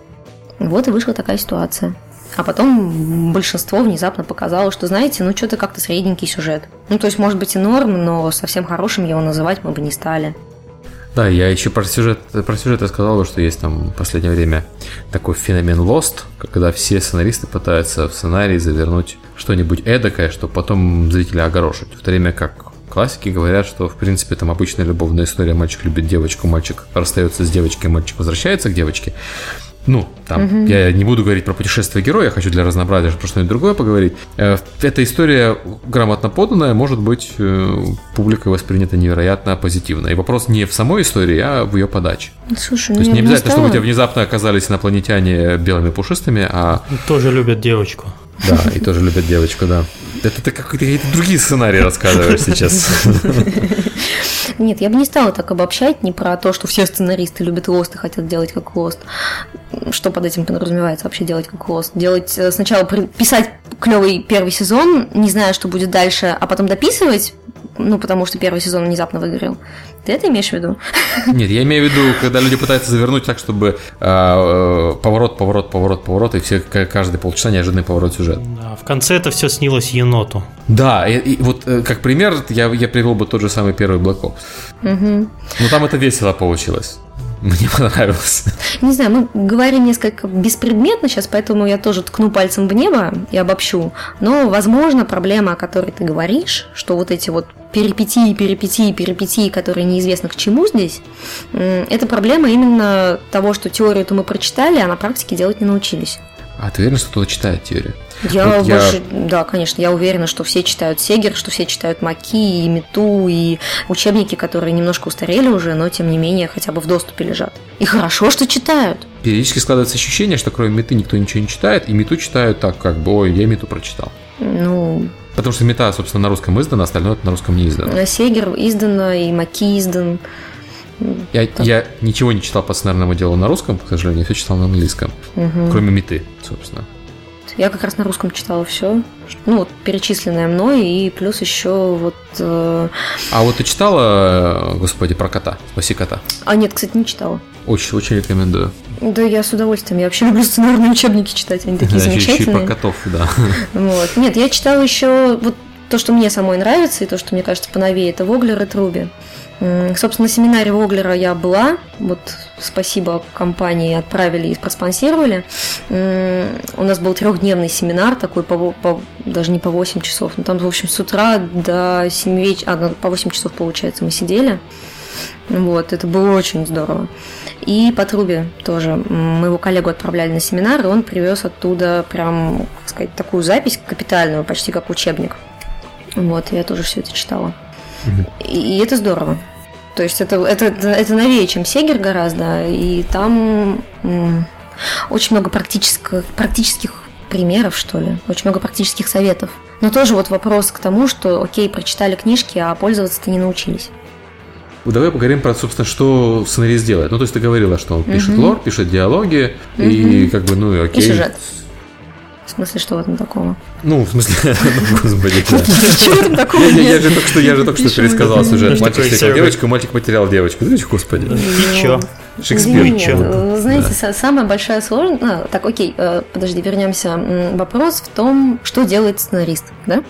Вот и вышла такая ситуация. А потом большинство внезапно показало, что, знаете, ну что-то как-то средненький сюжет. Ну, то есть, может быть и норм, но совсем хорошим его называть мы бы не стали. Да, я еще про сюжет, про сюжет я сказал, что есть там в последнее время такой феномен Lost, когда все сценаристы пытаются в сценарий завернуть что-нибудь эдакое, чтобы потом зрителя огорошить. В то время как классики говорят, что, в принципе, там обычная любовная история, мальчик любит девочку, мальчик расстается с девочкой, мальчик возвращается к девочке. Ну, там, угу. я не буду говорить про путешествие героя, я хочу для разнообразия про что-нибудь другое поговорить. Э, эта история грамотно поданная, может быть, э, публикой воспринята невероятно позитивно. И вопрос не в самой истории, а в ее подаче. Слушай, То есть не обязательно, чтобы у тебя внезапно оказались инопланетяне белыми пушистыми, а... Тоже любят девочку. Да, и тоже любят девочку, да. Это ты какие-то другие сценарии рассказываешь сейчас. *laughs* Нет, я бы не стала так обобщать, не про то, что все сценаристы любят Лост и хотят делать как Лост. Что под этим подразумевается вообще делать как Лост? Делать э, сначала писать клевый первый сезон, не зная, что будет дальше, а потом дописывать, ну, потому что первый сезон внезапно выгорел. Ты это имеешь в виду? Нет, я имею в виду, когда люди пытаются завернуть так, чтобы э, поворот, поворот, поворот, поворот, и все каждые полчаса неожиданный поворот сюжета. Да, в конце это все снилось еноту. Да, и, и вот э, как пример я, я привел бы тот же самый первый Black Ops. Угу. Но там это весело получилось. Мне понравилось. Не знаю, мы говорим несколько беспредметно сейчас, поэтому я тоже ткну пальцем в небо и обобщу. Но, возможно, проблема, о которой ты говоришь, что вот эти вот перипетии, перипетии, перипетии, которые неизвестно к чему здесь, это проблема именно того, что теорию-то мы прочитали, а на практике делать не научились. А ты уверен, что кто-то читает теорию? Я вот больше, я... да, конечно, я уверена, что все читают Сегер, что все читают Маки и Мету, и учебники, которые немножко устарели уже, но тем не менее хотя бы в доступе лежат. И хорошо, что читают. Периодически складывается ощущение, что кроме Меты никто ничего не читает, и Мету читают так, как бы, ой, я Мету прочитал. Ну, Потому что мета, собственно, на русском издана, остальное на русском не издано. Сегер издано, и Маки издан. Я, я ничего не читал по сценарному делу на русском, к сожалению, все читал на английском. Угу. Кроме меты, собственно. Я как раз на русском читала все. Ну, вот перечисленное мной, и плюс еще вот. Э... А вот ты читала, господи, про кота? Спаси кота. А нет, кстати, не читала. Очень, очень рекомендую. Да, я с удовольствием. Я вообще люблю сценарные учебники читать, они такие замечательные. Еще и про котов, да. Вот. Нет, я читала еще вот то, что мне самой нравится, и то, что мне кажется поновее, это Воглер и Труби. Собственно, на семинаре Воглера я была. Вот спасибо компании отправили и проспонсировали. У нас был трехдневный семинар, такой по, по, даже не по 8 часов. Но там, в общем, с утра до 7 вечера, а, ну, по 8 часов, получается, мы сидели. Вот, это было очень здорово. И по трубе тоже. Моего коллегу отправляли на семинар, и он привез оттуда прям, как сказать, такую запись капитальную, почти как учебник. Вот, я тоже все это читала. И, и это здорово. То есть это, это, это новее, чем Сегер гораздо, и там м, очень много практических, практических примеров, что ли, очень много практических советов. Но тоже вот вопрос к тому, что, окей, прочитали книжки, а пользоваться-то не научились. Давай поговорим про, собственно, что сценарист делает. Ну, то есть ты говорила, что он пишет угу. лор, пишет диалоги, угу. и как бы, ну, окей. И сюжет. В смысле, что в этом такого? Ну, в смысле, *laughs* ну, господи, *laughs* Чего там такого Я же только что, я же только что пересказал сюжет. Мальчик встретил девочку, мальчик потерял девочку. Знаете, господи. И чё? Шекспир. Нет, знаете, самая большая сложность... А, так, окей, э, подожди, вернемся. Вопрос в том, что делает сценарист, да?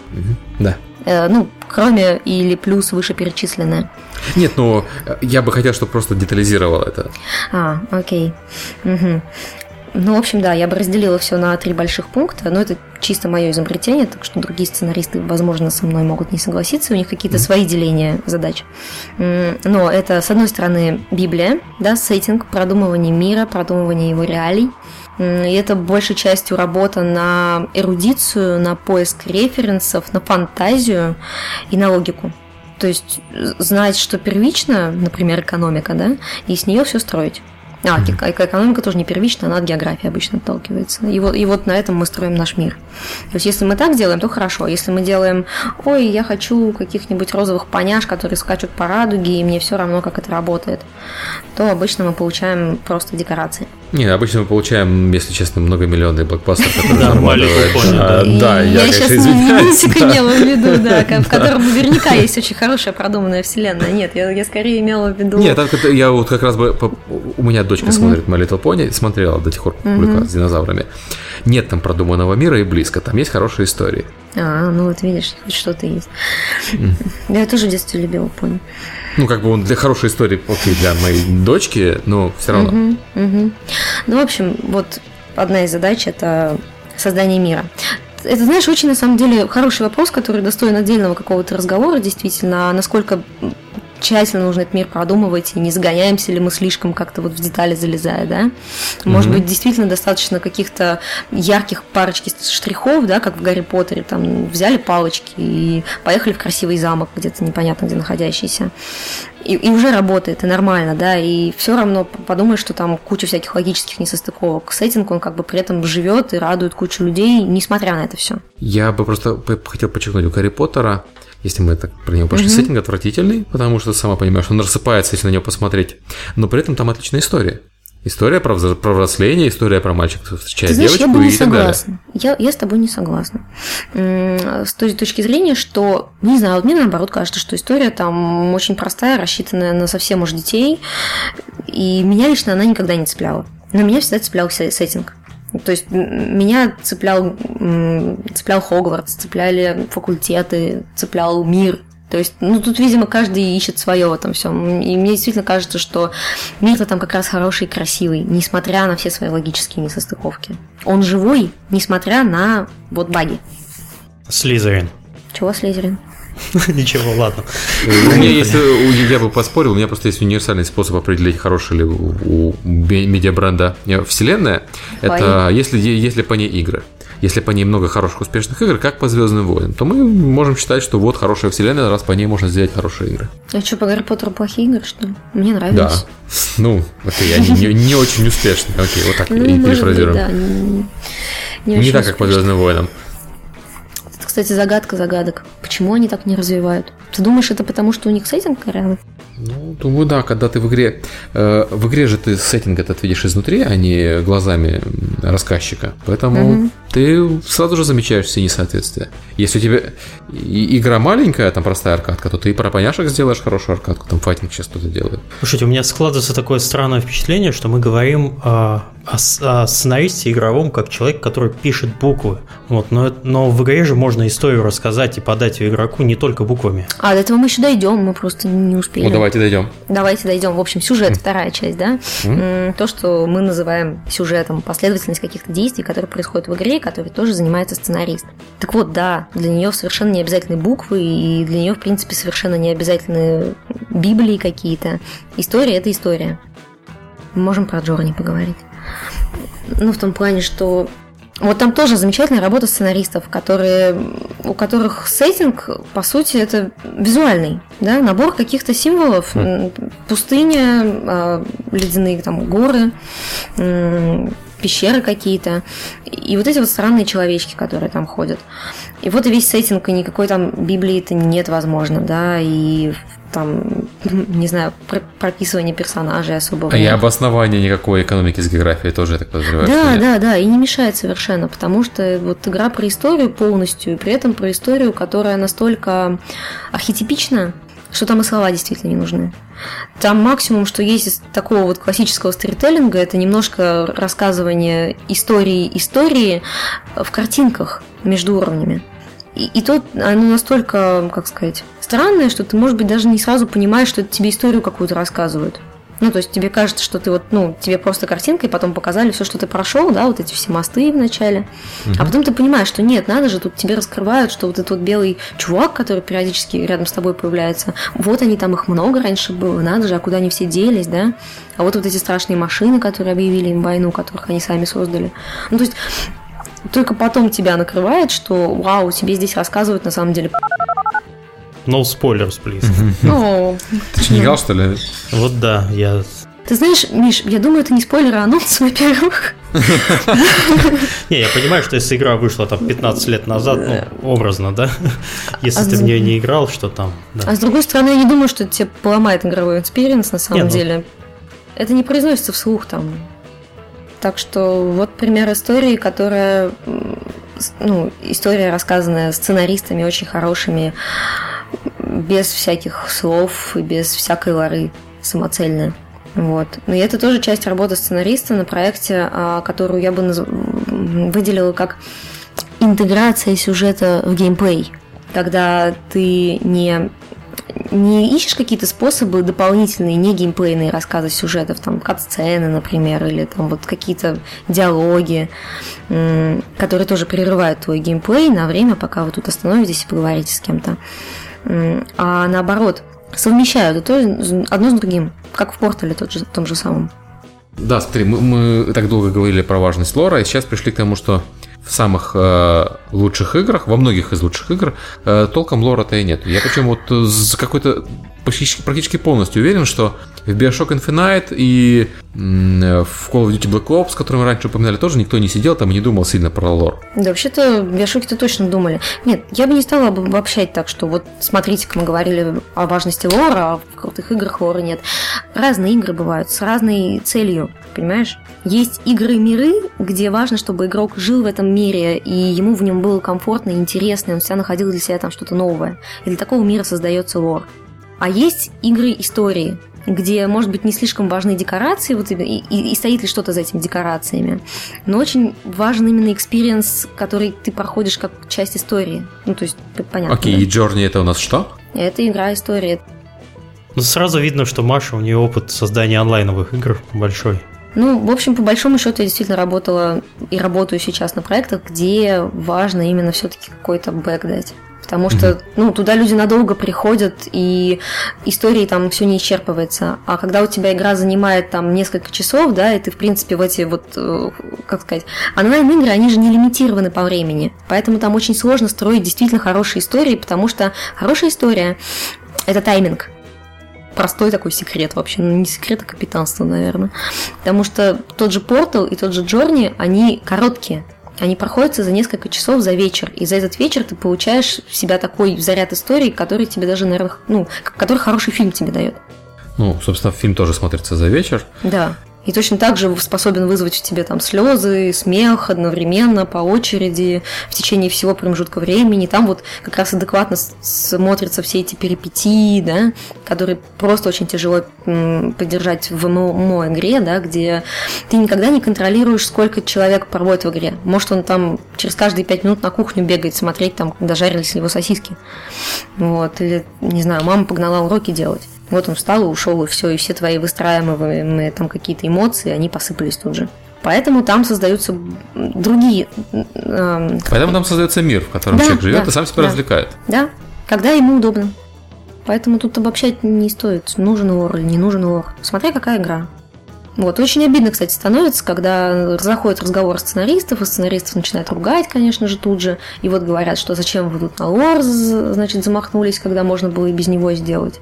Да. Э, ну, кроме или плюс вышеперечисленное. Нет, ну, я бы хотел, чтобы просто детализировал это. А, окей. Угу. Ну, в общем, да, я бы разделила все на три больших пункта, но это чисто мое изобретение, так что другие сценаристы, возможно, со мной могут не согласиться, у них какие-то свои деления задач. Но это, с одной стороны, Библия, да, сеттинг, продумывание мира, продумывание его реалий. И это большей частью работа на эрудицию, на поиск референсов, на фантазию и на логику. То есть знать, что первично, например, экономика, да, и с нее все строить. А, экономика тоже не первичная, она от географии обычно отталкивается. И вот, и вот на этом мы строим наш мир. То есть, если мы так делаем, то хорошо. Если мы делаем, ой, я хочу каких-нибудь розовых поняш, которые скачут по радуге, и мне все равно, как это работает, то обычно мы получаем просто декорации. Не, обычно мы получаем, если честно, многомиллионный блокбастер, который нормально. Да, я, сейчас мультик имела в виду, да, *laughs* в котором наверняка есть очень хорошая продуманная вселенная. Нет, я скорее имела в виду... Нет, я вот как раз бы... У меня дочка смотрит My Little Pony, смотрела до тех пор с динозаврами. Нет там продуманного мира и близко, там есть хорошие истории. А, ну вот видишь, хоть что-то есть. Я тоже в детстве любила пони. Ну, как бы он для хорошей истории, окей, для моей дочки, но все равно. Ну, в общем, вот одна из задач – это создание мира. Это, знаешь, очень, на самом деле, хороший вопрос, который достоин отдельного какого-то разговора, действительно, а насколько тщательно нужно этот мир продумывать, и не загоняемся ли мы слишком как-то вот в детали залезая, да. Может mm-hmm. быть, действительно достаточно каких-то ярких парочки штрихов, да, как в Гарри Поттере, там взяли палочки и поехали в красивый замок, где-то непонятно где находящийся. И, и уже работает, и нормально, да, и все равно подумаешь, что там куча всяких логических несостыковок. Сеттинг, он как бы при этом живет и радует кучу людей, несмотря на это все. Я бы просто хотел подчеркнуть, у Гарри Поттера если мы так про него пошли. Угу. Сеттинг отвратительный, потому что сама понимаешь, он рассыпается, если на него посмотреть. Но при этом там отличная история. История про, про взросление, история про мальчика, встречает Ты знаешь, девочку я бы не и согласна. так далее. Я, я с тобой не согласна. С той точки зрения, что, не знаю, вот мне наоборот кажется, что история там очень простая, рассчитанная на совсем уж детей, и меня лично она никогда не цепляла. Но меня всегда цеплял сеттинг. То есть меня цеплял, цеплял Хогвартс, цепляли факультеты, цеплял мир, то есть, ну, тут, видимо, каждый ищет свое в этом всем. И мне действительно кажется, что мир-то там как раз хороший и красивый, несмотря на все свои логические несостыковки. Он живой, несмотря на вот баги. Слизерин. Чего Слизерин? *laughs* Ничего, ладно. У меня есть, я бы поспорил, у меня просто есть универсальный способ определить, хороший ли у медиабренда вселенная. Это если, если по ней игры если по ней много хороших успешных игр, как по Звездным войнам, то мы можем считать, что вот хорошая вселенная, раз по ней можно сделать хорошие игры. А что, по Гарри Поттеру плохие игры, что ли? Мне нравится. Да. Ну, окей, они не, не очень успешные. Окей, вот так *laughs* ну, и перефразируем. Да, не, не, не так, как по Звездным войнам. Это, кстати, загадка загадок. Почему они так не развивают? Ты думаешь, это потому, что у них сеттинг корявый? Ну, думаю, да, когда ты в игре... Э, в игре же ты сеттинг этот видишь изнутри, а не глазами рассказчика. Поэтому угу. ты сразу же замечаешь все несоответствия. Если у тебя игра маленькая, там простая аркадка, то ты и про поняшек сделаешь хорошую аркадку, там файтинг сейчас кто-то делает. Слушайте, у меня складывается такое странное впечатление, что мы говорим о, о, о сценаристе игровом как человек, который пишет буквы. Вот, но, но в игре же можно историю рассказать и подать ее игроку не только буквами. А, до этого мы еще дойдем, мы просто не успели. Ну, давайте дойдем. Давайте дойдем. В общем, сюжет, mm. вторая часть, да? Mm. То, что мы называем сюжетом, последовательность каких-то действий, которые происходят в игре, который тоже занимается сценарист. Так вот, да, для нее совершенно не обязательны буквы, и для нее, в принципе, совершенно не обязательны библии какие-то. История – это история. Мы можем про Джорни поговорить. Ну, в том плане, что вот там тоже замечательная работа сценаристов, которые, у которых сеттинг, по сути, это визуальный, да, набор каких-то символов, mm. пустыня, а, ледяные там горы, пещеры какие-то, и вот эти вот странные человечки, которые там ходят. И вот и весь сеттинг, и никакой там Библии-то нет, возможно, да, и там, *laughs* не знаю, прописывание персонажей особо. А и обоснование никакой экономики с географией тоже, я так подозреваю. Да, да, да, и не мешает совершенно, потому что вот игра про историю полностью, и при этом про историю, которая настолько архетипична, что там и слова действительно не нужны. Там максимум, что есть из такого вот классического сторителлинга, это немножко рассказывание истории истории в картинках между уровнями. И, и то оно настолько, как сказать, странное, что ты, может быть, даже не сразу понимаешь, что это тебе историю какую-то рассказывают. Ну, то есть тебе кажется, что ты вот, ну, тебе просто картинкой потом показали все, что ты прошел, да, вот эти все мосты в начале. Угу. А потом ты понимаешь, что нет, надо же, тут тебе раскрывают, что вот этот вот белый чувак, который периодически рядом с тобой появляется, вот они там их много раньше было, надо же, а куда они все делись, да? А вот вот эти страшные машины, которые объявили им войну, которых они сами создали. Ну, то есть только потом тебя накрывает, что вау, тебе здесь рассказывают на самом деле No spoilers, please. Ну, Ты что, не играл, что ли? Вот да, я... Ты знаешь, Миш, я думаю, это не спойлер, а анонс, *laughs* во-первых. *laughs* Не, я понимаю, что если игра вышла там 15 лет назад, ну, образно, да? *laughs* Если а ты в нее не играл, что там, А с другой стороны, я не думаю, что тебе поломает игровой experience на самом ну деле. Это не произносится вслух там. Так что вот пример истории, которая, ну, история, рассказанная сценаристами очень хорошими, без всяких слов и без всякой лары, самоцельная. Вот. Но это тоже часть работы сценариста на проекте, а, которую я бы наз... выделила как интеграция сюжета в геймплей. Когда ты не не ищешь какие-то способы дополнительные, не геймплейные рассказы сюжетов, там, кат-сцены, например, или там вот какие-то диалоги, которые тоже прерывают твой геймплей на время, пока вы тут остановитесь и поговорите с кем-то. А наоборот, совмещают это одно с другим, как в портале тот же, том же самом. Да, смотри, мы, мы так долго говорили про важность лора, и сейчас пришли к тому, что в самых э, лучших играх, во многих из лучших игр, э, толком лора-то и нет. Я причем вот за какой-то практически, практически полностью уверен, что В Bioshock Infinite и в Call of Duty Black Ops, который мы раньше упоминали, тоже никто не сидел там и не думал сильно про лор. Да, вообще-то Bioshock-то точно думали. Нет, я бы не стала обобщать так, что вот смотрите, как мы говорили о важности лора, а в крутых играх лора нет. Разные игры бывают с разной целью, понимаешь? Есть игры-миры, где важно, чтобы игрок жил в этом мире, и ему в нем было комфортно и интересно, и он всегда находил для себя там что-то новое. И для такого мира создается лор. А есть игры-истории, где, может быть, не слишком важны декорации, вот, и, и, и стоит ли что-то за этими декорациями, но очень важен именно experience, который ты проходишь как часть истории. Ну, то есть, понятно. Окей, okay, да? и Journey это у нас что? Это игра-история. Ну, сразу видно, что Маша, у нее опыт создания онлайновых игр большой. Ну, в общем, по большому счету я действительно работала и работаю сейчас на проектах, где важно именно все-таки какой-то back дать. Потому что, ну, туда люди надолго приходят, и истории там все не исчерпывается. А когда у тебя игра занимает там несколько часов, да, и ты, в принципе, в эти вот, э, как сказать, онлайн-игры, они же не лимитированы по времени. Поэтому там очень сложно строить действительно хорошие истории, потому что хорошая история – это тайминг простой такой секрет вообще, ну не секрет, а капитанство, наверное. Потому что тот же Портал и тот же Джорни, они короткие. Они проходятся за несколько часов за вечер. И за этот вечер ты получаешь в себя такой заряд истории, который тебе даже, наверное, ну, который хороший фильм тебе дает. Ну, собственно, фильм тоже смотрится за вечер. Да. И точно так же способен вызвать в тебе там слезы, смех одновременно, по очереди, в течение всего промежутка времени. Там вот как раз адекватно смотрятся все эти перипетии, да, которые просто очень тяжело поддержать в ММО игре, да, где ты никогда не контролируешь, сколько человек проводит в игре. Может, он там через каждые пять минут на кухню бегает, смотреть, там, когда жарились его сосиски. Вот, или, не знаю, мама погнала уроки делать. Вот он встал и ушел, и все, и все твои выстраиваемые там какие-то эмоции, они посыпались тут же. Поэтому там создаются другие... Э, Поэтому там создается мир, в котором да, человек живет да, и сам себя да, развлекает. Да, когда ему удобно. Поэтому тут обобщать не стоит, нужен ор или не нужен ор. Смотря какая игра. Вот, очень обидно, кстати, становится, когда заходит разговор сценаристов, и сценаристов начинают ругать, конечно же, тут же. И вот говорят, что зачем вы тут на лор, значит, замахнулись, когда можно было и без него сделать.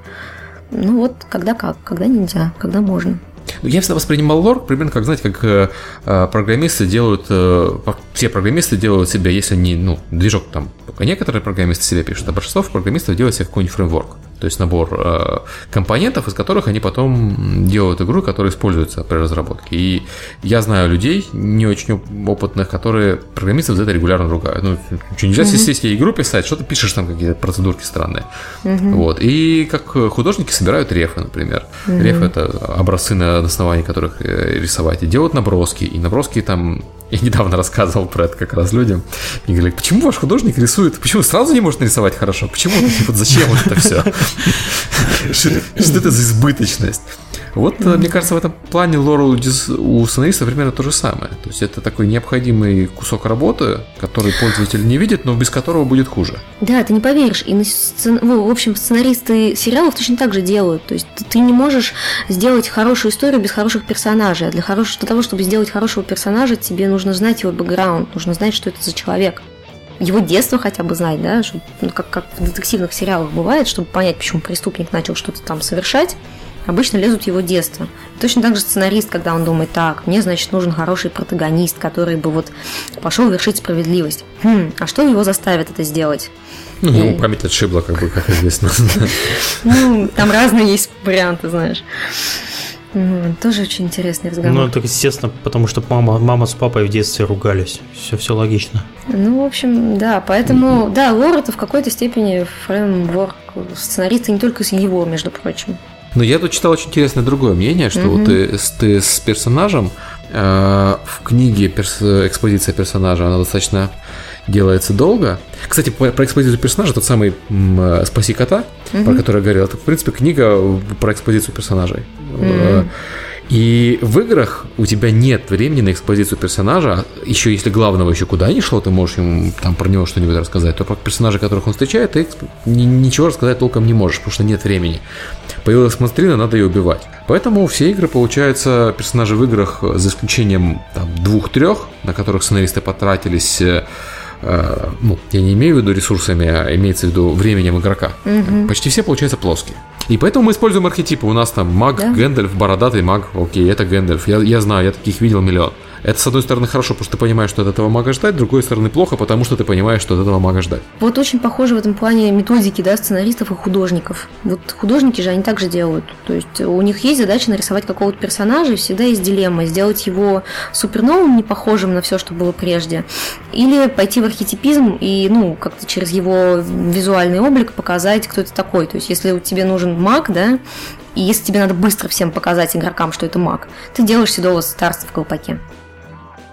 Ну вот, когда как, когда нельзя, когда можно. Ну, я всегда воспринимал лор примерно как, знаете, как э, э программисты делают, э, все программисты делают себя, если не, ну, движок там, только некоторые программисты себе пишут, а большинство программистов делают себе какой-нибудь фреймворк. То есть набор э, компонентов, из которых они потом делают игру, которая используется при разработке. И я знаю людей, не очень опытных, которые программистов за это регулярно ругают. Ну, что, нельзя mm-hmm. сесть и игру писать, что ты пишешь там какие-то процедурки странные. Mm-hmm. Вот. И как художники собирают рефы, например. Mm-hmm. Рефы это образцы, на основании которых э, рисовать. И делают наброски. И наброски там я недавно рассказывал про это как раз людям. И говорили, почему ваш художник рисует, почему сразу не может нарисовать хорошо? Почему? Вот зачем вот это все? *laughs* Что это за избыточность? Вот, mm-hmm. мне кажется, в этом плане лора у сценариста примерно то же самое. То есть это такой необходимый кусок работы, который пользователь не видит, но без которого будет хуже. Да, ты не поверишь. И, сцен... в общем, сценаристы сериалов точно так же делают. То есть ты не можешь сделать хорошую историю без хороших персонажей. А для, хорош... для того, чтобы сделать хорошего персонажа, тебе нужно знать его бэкграунд, нужно знать, что это за человек его детство хотя бы знать, да, чтобы, ну, как, как в детективных сериалах бывает, чтобы понять, почему преступник начал что-то там совершать, обычно лезут в его детство. Точно так же сценарист, когда он думает, так, мне, значит, нужен хороший протагонист, который бы вот пошел вершить справедливость. Хм, а что его заставит это сделать? Ну, ему память отшибла, как бы, как известно. *laughs* Ну, там разные есть варианты, знаешь. Тоже очень интересный разговор. Ну, это естественно, потому что мама, мама с папой в детстве ругались. Все, все логично. Ну, в общем, да, поэтому, да, лор это в какой-то степени фреймворк сценариста не только с его, между прочим. Но я тут читал очень интересное другое мнение, что mm-hmm. вот ты, ты с персонажем э, в книге перс, экспозиция персонажа, она достаточно делается долго. Кстати, про экспозицию персонажа, тот самый э, «Спаси кота», mm-hmm. про который я говорил, это, в принципе, книга про экспозицию персонажей. Mm-hmm. И в играх у тебя нет времени на экспозицию персонажа. Еще если главного еще куда ни шло, ты можешь ему там про него что-нибудь рассказать, то про персонажей, которых он встречает, ты ничего рассказать толком не можешь, потому что нет времени. Появилась монстрина, надо ее убивать. Поэтому все игры, получаются, персонажи в играх, за исключением двух-трех, на которых сценаристы потратились э, ну, я не имею в виду ресурсами, а имеется в виду временем игрока. Угу. Почти все получаются плоские. И поэтому мы используем архетипы. У нас там маг, да? Гэндальф, бородатый маг. Окей, это Гэндальф. Я, я знаю, я таких видел миллион. Это, с одной стороны, хорошо, потому что ты понимаешь, что от этого мага ждать, с другой стороны, плохо, потому что ты понимаешь, что от этого мага ждать. Вот очень похоже в этом плане методики, да, сценаристов и художников. Вот художники же, они также делают. То есть у них есть задача нарисовать какого-то персонажа, и всегда есть дилемма, сделать его суперновым, не похожим на все, что было прежде, или пойти в архетипизм и, ну, как-то через его визуальный облик показать, кто это такой. То есть если тебе нужен маг, да, и если тебе надо быстро всем показать игрокам, что это маг, ты делаешь седого старца в колпаке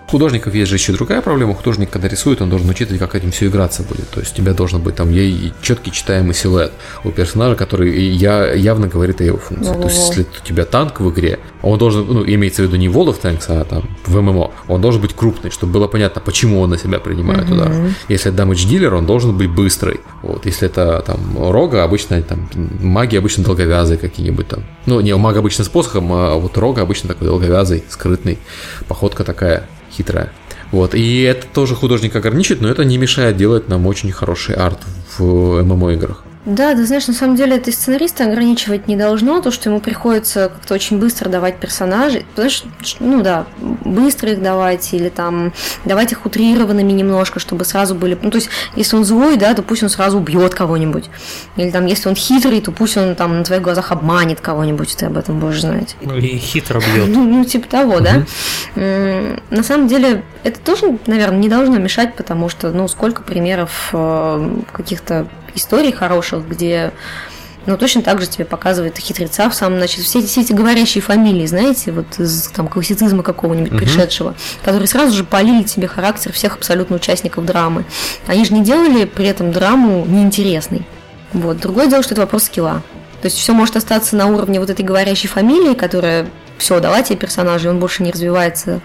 художников есть же еще другая проблема. Художник, когда рисует, он должен учитывать, как этим все играться будет. То есть у тебя должен быть там ей четкий читаемый силуэт у персонажа, который я, явно говорит о его функции. То есть если у тебя танк в игре, он должен, ну, имеется в виду не World of Tanks, а там в ММО, он должен быть крупный, чтобы было понятно, почему он на себя принимает mm-hmm. удар. Если это damage дилер, он должен быть быстрый. Вот, если это там рога, обычно там маги обычно долговязые какие-нибудь там. Ну, не, у мага обычно с посохом, а вот рога обычно такой долговязый, скрытный, походка такая хитрая. Вот, и это тоже художник ограничит, но это не мешает делать нам очень хороший арт в ММО-играх. Да, ты знаешь, на самом деле это сценариста ограничивать не должно, то, что ему приходится как-то очень быстро давать персонажей. Потому что, ну да, быстро их давать, или там давать их утрированными немножко, чтобы сразу были... Ну, то есть, если он злой, да, то пусть он сразу убьет кого-нибудь. Или там, если он хитрый, то пусть он там на твоих глазах обманет кого-нибудь, ты об этом будешь знать. Ну, и хитро бьет. Ну, ну типа того, да. На самом деле, это тоже, наверное, не должно мешать, потому что, ну, сколько примеров э, каких-то историй хороших, где ну, точно так же тебе показывают хитреца в самом начале. Все, все эти говорящие фамилии, знаете, вот из там, классицизма какого-нибудь угу. пришедшего, которые сразу же полили тебе характер всех абсолютно участников драмы. Они же не делали при этом драму неинтересной. Вот. Другое дело, что это вопрос скилла. То есть все может остаться на уровне вот этой говорящей фамилии, которая все, дала тебе персонажа, и он больше не развивается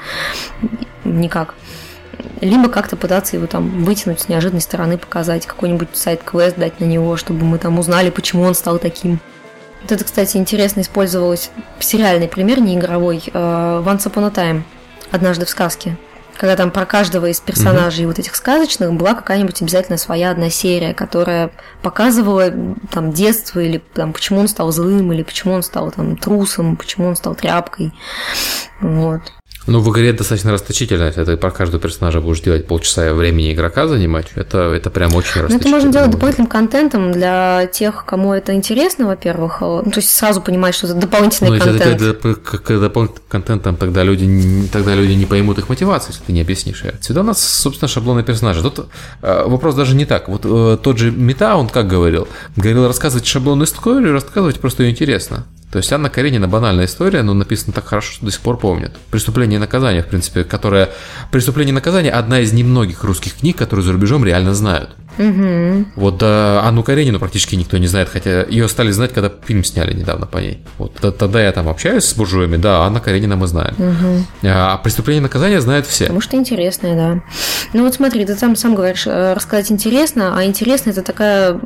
никак либо как-то пытаться его там вытянуть с неожиданной стороны, показать какой-нибудь сайт-квест, дать на него, чтобы мы там узнали, почему он стал таким. Вот это, кстати, интересно использовалось сериальный пример, не игровой, э, Once Upon a Time, однажды в сказке. Когда там про каждого из персонажей mm-hmm. вот этих сказочных была какая-нибудь обязательно своя одна серия, которая показывала там детство или там почему он стал злым, или почему он стал там трусом, почему он стал тряпкой. Вот. Ну, в игре достаточно расточительно. Если ты про каждого персонажа будешь делать полчаса времени игрока занимать, это, это прям очень расточительно. Ну, это можно делать дополнительным контентом для тех, кому это интересно, во-первых. Ну, то есть сразу понимать, что это дополнительный ну, контент. Если ты как дополнительным контентом, тогда люди, тогда люди не поймут их мотивацию, если ты не объяснишь. Всегда у нас, собственно, шаблоны персонажа. Тут э, вопрос даже не так. Вот э, тот же Мета, он как говорил? Говорил рассказывать шаблонную историю, рассказывать просто ее интересно. То есть Анна Каренина банальная история, но написана так хорошо, что до сих пор помнят. «Преступление и наказание», в принципе, которое... «Преступление и наказание» – одна из немногих русских книг, которые за рубежом реально знают. Угу. Вот а, Анну Каренину практически никто не знает, хотя ее стали знать, когда фильм сняли недавно по ней. Вот тогда я там общаюсь с буржуями, да, Анна Каренина мы знаем. Угу. А преступление и наказание знают все. Потому что интересное, да. Ну вот смотри, ты там сам говоришь, э, рассказать интересно, а интересно это такая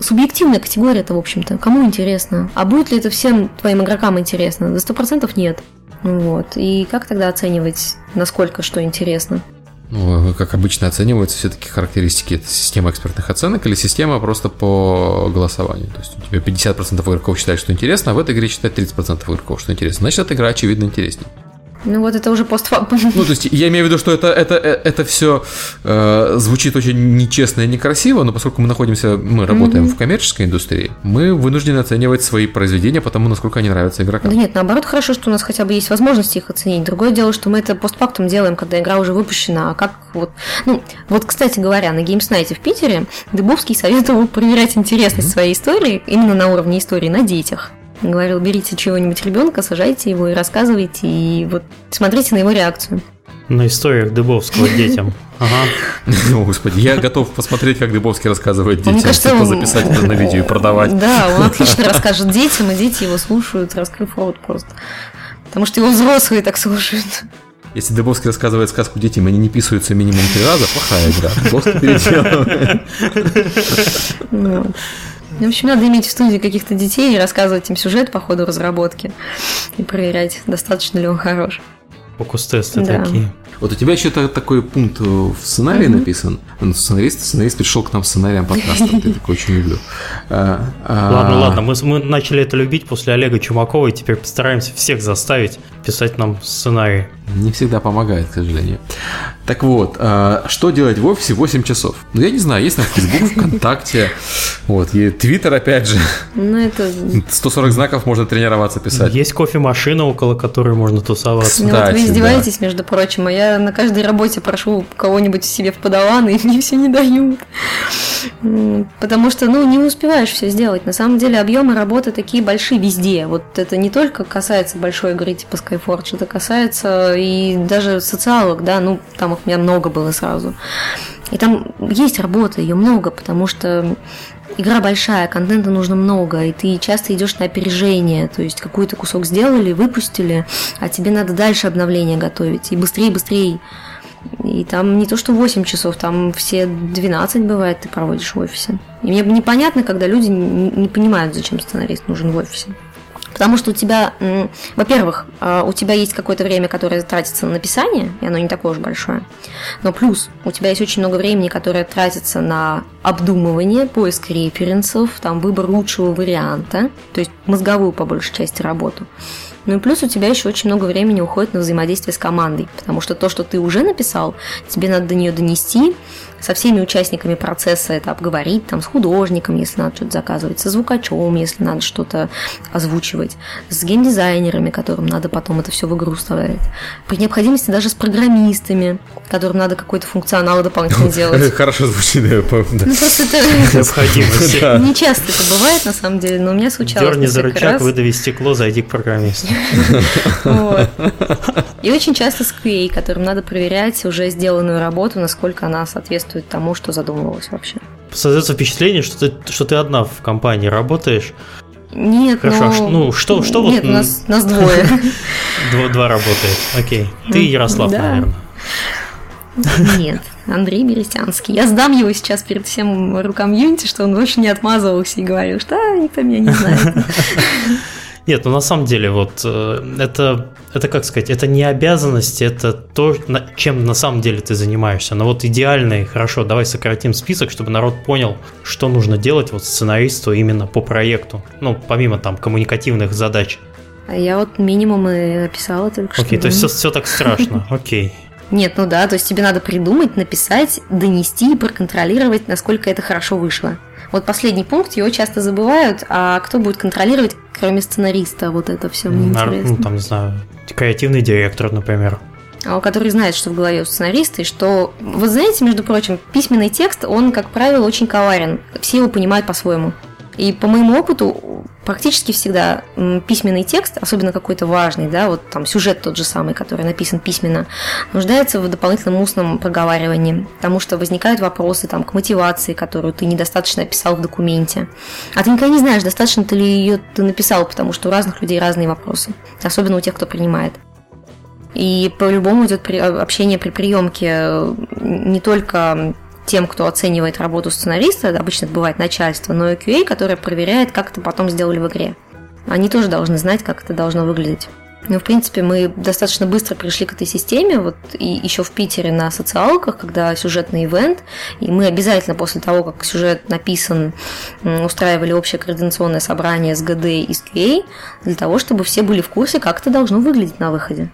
субъективная категория это, в общем-то. Кому интересно? А будет ли это всем твоим игрокам интересно? За сто процентов нет. Вот. И как тогда оценивать, насколько что интересно? Ну, как обычно оцениваются все-таки характеристики? Это система экспертных оценок или система просто по голосованию? То есть у тебя 50% игроков считают, что интересно, а в этой игре считают 30% игроков, что интересно. Значит, эта игра, очевидно, интереснее. Ну вот это уже постфактум. Ну, то есть я имею в виду, что это, это, это все э, звучит очень нечестно и некрасиво, но поскольку мы находимся, мы работаем mm-hmm. в коммерческой индустрии, мы вынуждены оценивать свои произведения потому, насколько они нравятся игрокам. Да нет, наоборот, хорошо, что у нас хотя бы есть возможность их оценить. Другое дело, что мы это постфактум делаем, когда игра уже выпущена. А как вот... Ну, вот, кстати говоря, на Games Night в Питере Дыбовский советовал проверять интересность mm-hmm. своей истории именно на уровне истории на детях. Говорил, берите чего-нибудь ребенка, сажайте его и рассказывайте, и вот смотрите на его реакцию. На историях Дыбовского детям. *laughs* Ага. О, господи, я готов посмотреть, как Дыбовский рассказывает детям, Мне кажется, типа он... записать это на видео и продавать. *laughs* Да, он *laughs* отлично расскажет детям, и дети его слушают, раскрыв рот просто. Потому что его взрослые так слушают. Если Дыбовский рассказывает сказку детям, они не писаются минимум три раза, плохая игра. Дыбовский переделывает. В общем, надо иметь в студии каких-то детей и рассказывать им сюжет по ходу разработки и проверять, достаточно ли он хорош. Фокус-тесты Да. такие. Вот у тебя еще та- такой пункт в сценарии Мгм. написан. Ну, Сценарист, сценарист пришел к нам с сценарием подкаста. Я *laughs* такой очень люблю. А, а, Ладно, ладно, мы, мы начали это любить после Олега Чумакова, и теперь постараемся всех заставить писать нам сценарий. Не всегда помогает, к сожалению. Так вот, а, что делать в офисе 8 часов? Ну, я не знаю, есть там Facebook, ВКонтакте, вот, и Твиттер, опять же. Ну, это... 140 знаков можно тренироваться писать. Есть кофемашина, около которой можно тусоваться. Ну, вот вы издеваетесь, между прочим, а я на каждой работе прошу кого-нибудь себе в подаваны, и *laughs* мне все не дают. Потому что, ну, не успеваешь все сделать. На самом деле объемы работы такие большие везде. Вот это не только касается большой игры типа Skyforge, это касается и даже социалок, да, ну, там их у меня много было сразу. И там есть работа, ее много, потому что игра большая, контента нужно много, и ты часто идешь на опережение, то есть какой-то кусок сделали, выпустили, а тебе надо дальше обновление готовить, и быстрее, быстрее. И там не то, что 8 часов, там все 12 бывает ты проводишь в офисе. И мне непонятно, когда люди не понимают, зачем сценарист нужен в офисе. Потому что у тебя, во-первых, а, у тебя есть какое-то время, которое тратится на написание, и оно не такое уж большое. Но плюс у тебя есть очень много времени, которое тратится на обдумывание, поиск референсов, там выбор лучшего варианта, то есть мозговую по большей части работу. Ну и плюс у тебя еще очень много времени уходит на взаимодействие с командой, потому что то, что ты уже написал, тебе надо до нее донести, со всеми участниками процесса это обговорить, там, с художником, если надо что-то заказывать, со звукачом, если надо что-то озвучивать, с геймдизайнерами, которым надо потом это все в игру вставлять, при необходимости даже с программистами, которым надо какой-то функционал дополнительно делать. *laughs* Хорошо звучит, да. Ну, просто это *laughs* Необходимость. Не часто это бывает, на самом деле, но у меня случалось Дерни за рычаг, выдави стекло, зайди к программисту. *laughs* И очень часто с QA, которым надо проверять уже сделанную работу, насколько она соответствует тому, что задумывалось вообще. Создается впечатление, что ты, что ты одна в компании работаешь. Нет, Хорошо, а ну... ш- ну, что- что вот, Нет, м, нас, нас двое. *laughs* Два, два работает. Окей. Ты и Ярослав, Да. наверное. Нет, Андрей Берестянский. Я сдам его сейчас перед всем рукомьюнити, что он больше не отмазывался и говорил, что «А, никто меня не знает. *laughs* Нет, ну на самом деле, вот э, это, это как сказать, это не обязанность, это то, чем на самом деле ты занимаешься. Но вот идеальный, хорошо, давай сократим список, чтобы народ понял, что нужно делать вот сценаристу именно по проекту. Ну, помимо там коммуникативных задач. А я вот минимум и описала только что. Окей, то есть все, все так страшно. *laughs* Окей. Нет, ну да, то есть тебе надо придумать, написать, донести и проконтролировать, насколько это хорошо вышло. Вот последний пункт, его часто забывают, а кто будет контролировать, кроме сценариста, вот это все мне Нар- интересно. Ну, там, не знаю, креативный директор, например. А, который знает, что в голове у сценариста, и что... Вы знаете, между прочим, письменный текст, он, как правило, очень коварен. Все его понимают по-своему. И по моему опыту, практически всегда письменный текст, особенно какой-то важный, да, вот там сюжет тот же самый, который написан письменно, нуждается в дополнительном устном проговаривании, потому что возникают вопросы там, к мотивации, которую ты недостаточно описал в документе. А ты никогда не знаешь, достаточно ты ли ее ты написал, потому что у разных людей разные вопросы, особенно у тех, кто принимает. И по-любому идет при- общение при приемке э, не только тем, кто оценивает работу сценариста, обычно это бывает начальство, но и QA, которое проверяет, как это потом сделали в игре. Они тоже должны знать, как это должно выглядеть. Ну, в принципе, мы достаточно быстро пришли к этой системе, вот и еще в Питере на социалках, когда сюжетный ивент, и мы обязательно после того, как сюжет написан, устраивали общее координационное собрание с ГД и с QA, для того, чтобы все были в курсе, как это должно выглядеть на выходе.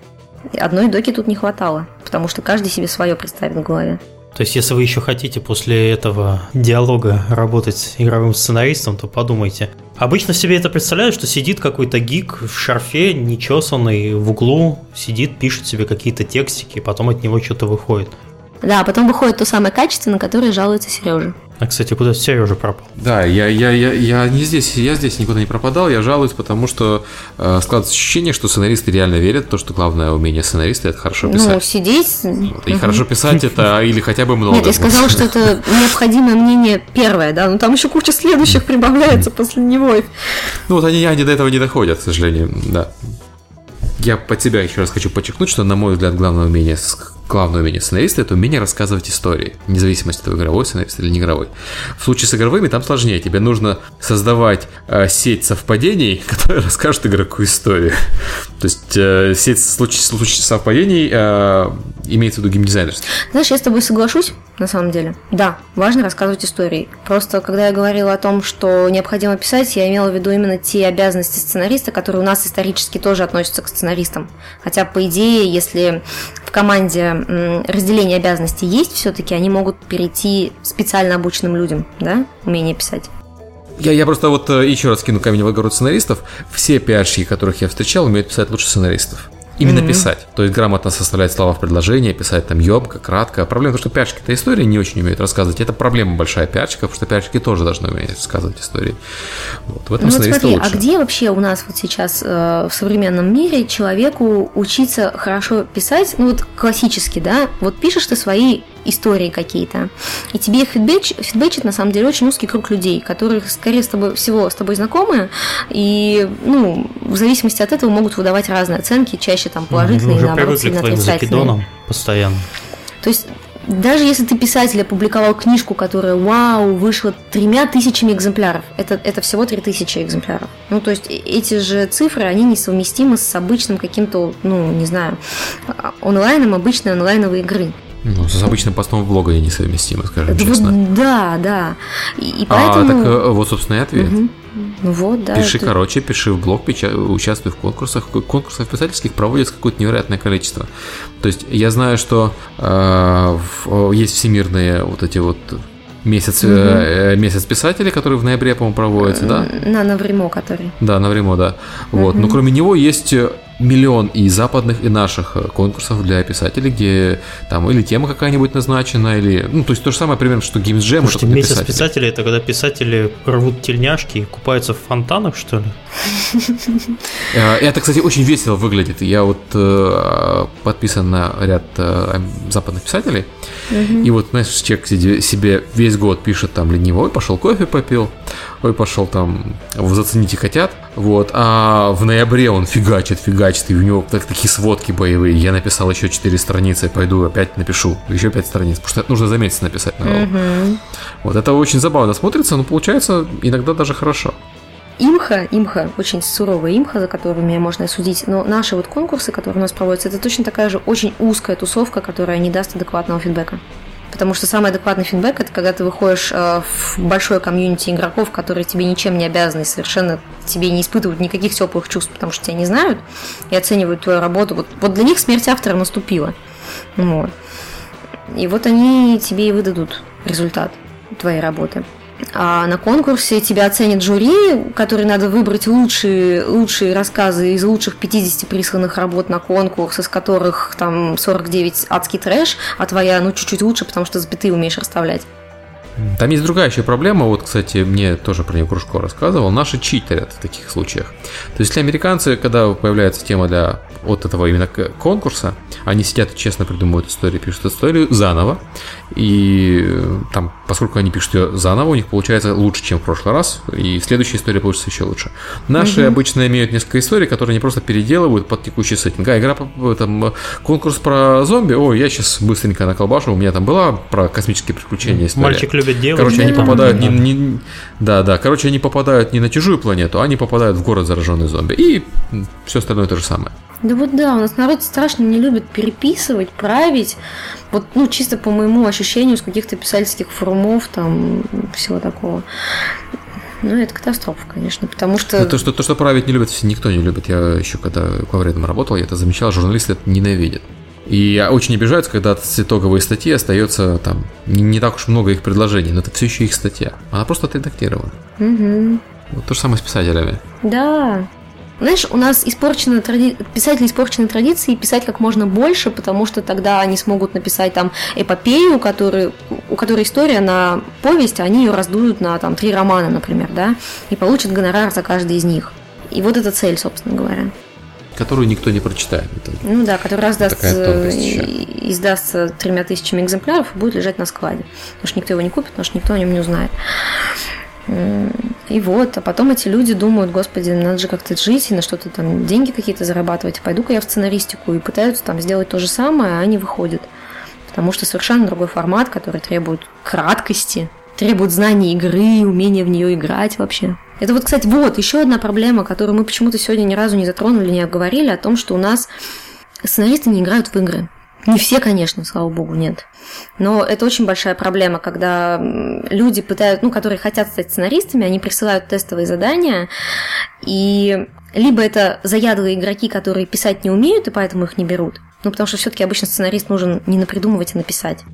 И Одной доки тут не хватало, потому что каждый себе свое представит в голове. То есть, если вы еще хотите после этого диалога работать игровым сценаристом, то подумайте. Обычно себе это представляют, что сидит какой-то гик в шарфе, нечесанный, в углу, сидит, пишет себе какие-то текстики, потом от него что-то выходит. Да, потом выходит то самое качество, на которое жалуется Сережа. А, кстати, куда Сережа пропал? Да, я, я, я, я не здесь, я здесь никуда не пропадал, я жалуюсь, потому что э, складывается ощущение, что сценаристы реально верят в то, что главное умение сценариста это хорошо Ну, писать. сидеть... Вот, И хорошо писать это или хотя бы много. Нет, я сказала, что это необходимое мнение первое, да, но там еще куча следующих прибавляется после него. Ну вот они, они до этого не доходят, к сожалению, да. Я под себя еще раз хочу подчеркнуть, что, на мой взгляд, главное умение главное умение сценариста – это умение рассказывать истории, вне зависимости от того, игровой сценарист или не игровой. В случае с игровыми там сложнее. Тебе нужно создавать э, сеть совпадений, *laughs* которая расскажет игроку историю. То есть э, сеть случай, случай совпадений э, имеется в виду геймдизайнерство. Знаешь, я с тобой соглашусь, на самом деле. Да, важно рассказывать истории. Просто, когда я говорила о том, что необходимо писать, я имела в виду именно те обязанности сценариста, которые у нас исторически тоже относятся к сценаристам. Хотя, по идее, если в команде разделение обязанностей есть, все-таки они могут перейти специально обученным людям, да, умение писать. Я, я просто вот э, еще раз кину камень в огород сценаристов. Все пиарщики, которых я встречал, умеют писать лучше сценаристов. Именно mm-hmm. писать. То есть грамотно составлять слова в предложение, писать там ёбко, кратко. Проблема в том, что пиарщики-то истории не очень умеют рассказывать. Это проблема большая пиарщиков, потому что пиарщики тоже должны уметь рассказывать истории. Вот. В этом ну, вот смотри, лучше. а где вообще у нас вот сейчас э, в современном мире человеку учиться хорошо писать? Ну вот классически, да? Вот пишешь ты свои истории какие-то. И тебе их фидбэч, фидбэчит, на самом деле, очень узкий круг людей, которые скорее с тобой, всего с тобой знакомы, и, ну, в зависимости от этого могут выдавать разные оценки, чаще там положительные, ну, наоборот, сильно отрицательные. постоянно. То есть даже если ты писатель опубликовал книжку, которая, вау, вышла тремя тысячами экземпляров, это, это всего три тысячи экземпляров. Ну, то есть э, эти же цифры, они несовместимы с обычным каким-то, ну, не знаю, а, онлайном обычной онлайновой игры. Ну, с обычным постом в блога я несовместимо, скажем да, честно. Да, да. И, и поэтому... А, так э, вот, собственно, и ответ. Угу. Ну вот, да. Пиши это... короче, пиши в блог, печа... участвуй в конкурсах. Конкурсов писательских проводится какое-то невероятное количество. То есть я знаю, что э, в, есть всемирные вот эти вот месяц, угу. э, месяц писателей, который в ноябре, по-моему, проводится, да? На Навримо, который. Да, Навримо, да. Вот. Угу. Но кроме него есть миллион и западных, и наших э, конкурсов для писателей, где там или тема какая-нибудь назначена, или... Ну, то есть то же самое примерно, что Games Jam. Слушайте, месяц писателей. писателей – это когда писатели рвут тельняшки и купаются в фонтанах, что ли? Э, это, кстати, очень весело выглядит. Я вот э, подписан на ряд западных писателей, и вот, знаешь, человек себе весь год пишет там ленивой, пошел кофе попил, ой, пошел там, зацените хотят, вот, а в ноябре он фигачит, фигачит, и у него так, такие сводки боевые, я написал еще 4 страницы, пойду опять напишу, еще 5 страниц, потому что это нужно за месяц написать. Угу. Вот, это очень забавно смотрится, но получается иногда даже хорошо. Имха, имха, очень суровая имха, за которую меня можно судить, но наши вот конкурсы, которые у нас проводятся, это точно такая же очень узкая тусовка, которая не даст адекватного фидбэка. Потому что самый адекватный фидбэк это когда ты выходишь э, в большое комьюнити игроков, которые тебе ничем не обязаны, совершенно тебе не испытывают никаких теплых чувств, потому что тебя не знают и оценивают твою работу. Вот, вот для них смерть автора наступила. Вот. И вот они тебе и выдадут результат твоей работы. А на конкурсе тебя оценит жюри, который надо выбрать лучшие, лучшие рассказы из лучших 50 присланных работ на конкурс, из которых там 49 адский трэш, а твоя, ну, чуть-чуть лучше, потому что запятые умеешь расставлять. Там есть другая еще проблема, вот, кстати, мне тоже про нее Кружко рассказывал, наши читерят в таких случаях. То есть, если американцы, когда появляется тема для вот этого именно конкурса, они сидят и честно придумывают историю, пишут историю заново, и э, там, поскольку они пишут ее заново, у них получается лучше, чем в прошлый раз, и следующая история получится еще лучше. Наши угу. обычно имеют несколько историй, которые они просто переделывают под текущий сеттинг. А, игра, там, конкурс про зомби, о, я сейчас быстренько наколбашу, у меня там была про космические приключения история. Мальчик любит делать. Короче, они попадают да. не, не, да, да, короче, они попадают не на чужую планету, а они попадают в город зараженный зомби. И все остальное то же самое. Да вот да, у нас народ страшно не любит переписывать, править. Вот, ну, чисто по моему ощущению с каких-то писательских форумов, там, всего такого. Ну, это катастрофа, конечно, потому что... Ну, то, что, то, что править не любят, никто не любит. Я еще когда главредом работал, я это замечал, журналисты это ненавидят. И очень обижаются, когда от итоговой статьи остается там не, не так уж много их предложений, но это все еще их статья. Она просто отредактирована. Угу. Вот то же самое с писателями. Да, знаешь, у нас испорчены тради... писатели испорчены традиции писать как можно больше, потому что тогда они смогут написать там эпопею, который... у которой история на повесть, а они ее раздуют на там три романа, например, да, и получат гонорар за каждый из них. И вот эта цель, собственно говоря. Которую никто не прочитает. Ну да, который раздастся, издастся тремя тысячами экземпляров и будет лежать на складе. Потому что никто его не купит, потому что никто о нем не узнает. И вот, а потом эти люди думают, господи, надо же как-то жить и на что-то там деньги какие-то зарабатывать. Пойду-ка я в сценаристику и пытаются там сделать то же самое, а они выходят. потому что совершенно другой формат, который требует краткости, требует знания игры, умения в нее играть вообще. Это вот, кстати, вот еще одна проблема, которую мы почему-то сегодня ни разу не затронули, не обговорили, о том, что у нас сценаристы не играют в игры. Не все, конечно, слава богу, нет. Но это очень большая проблема, когда люди пытают, ну, которые хотят стать сценаристами, они присылают тестовые задания, и либо это заядлые игроки, которые писать не умеют, и поэтому их не берут, ну, потому что все-таки обычно сценарист нужен не напридумывать, а написать.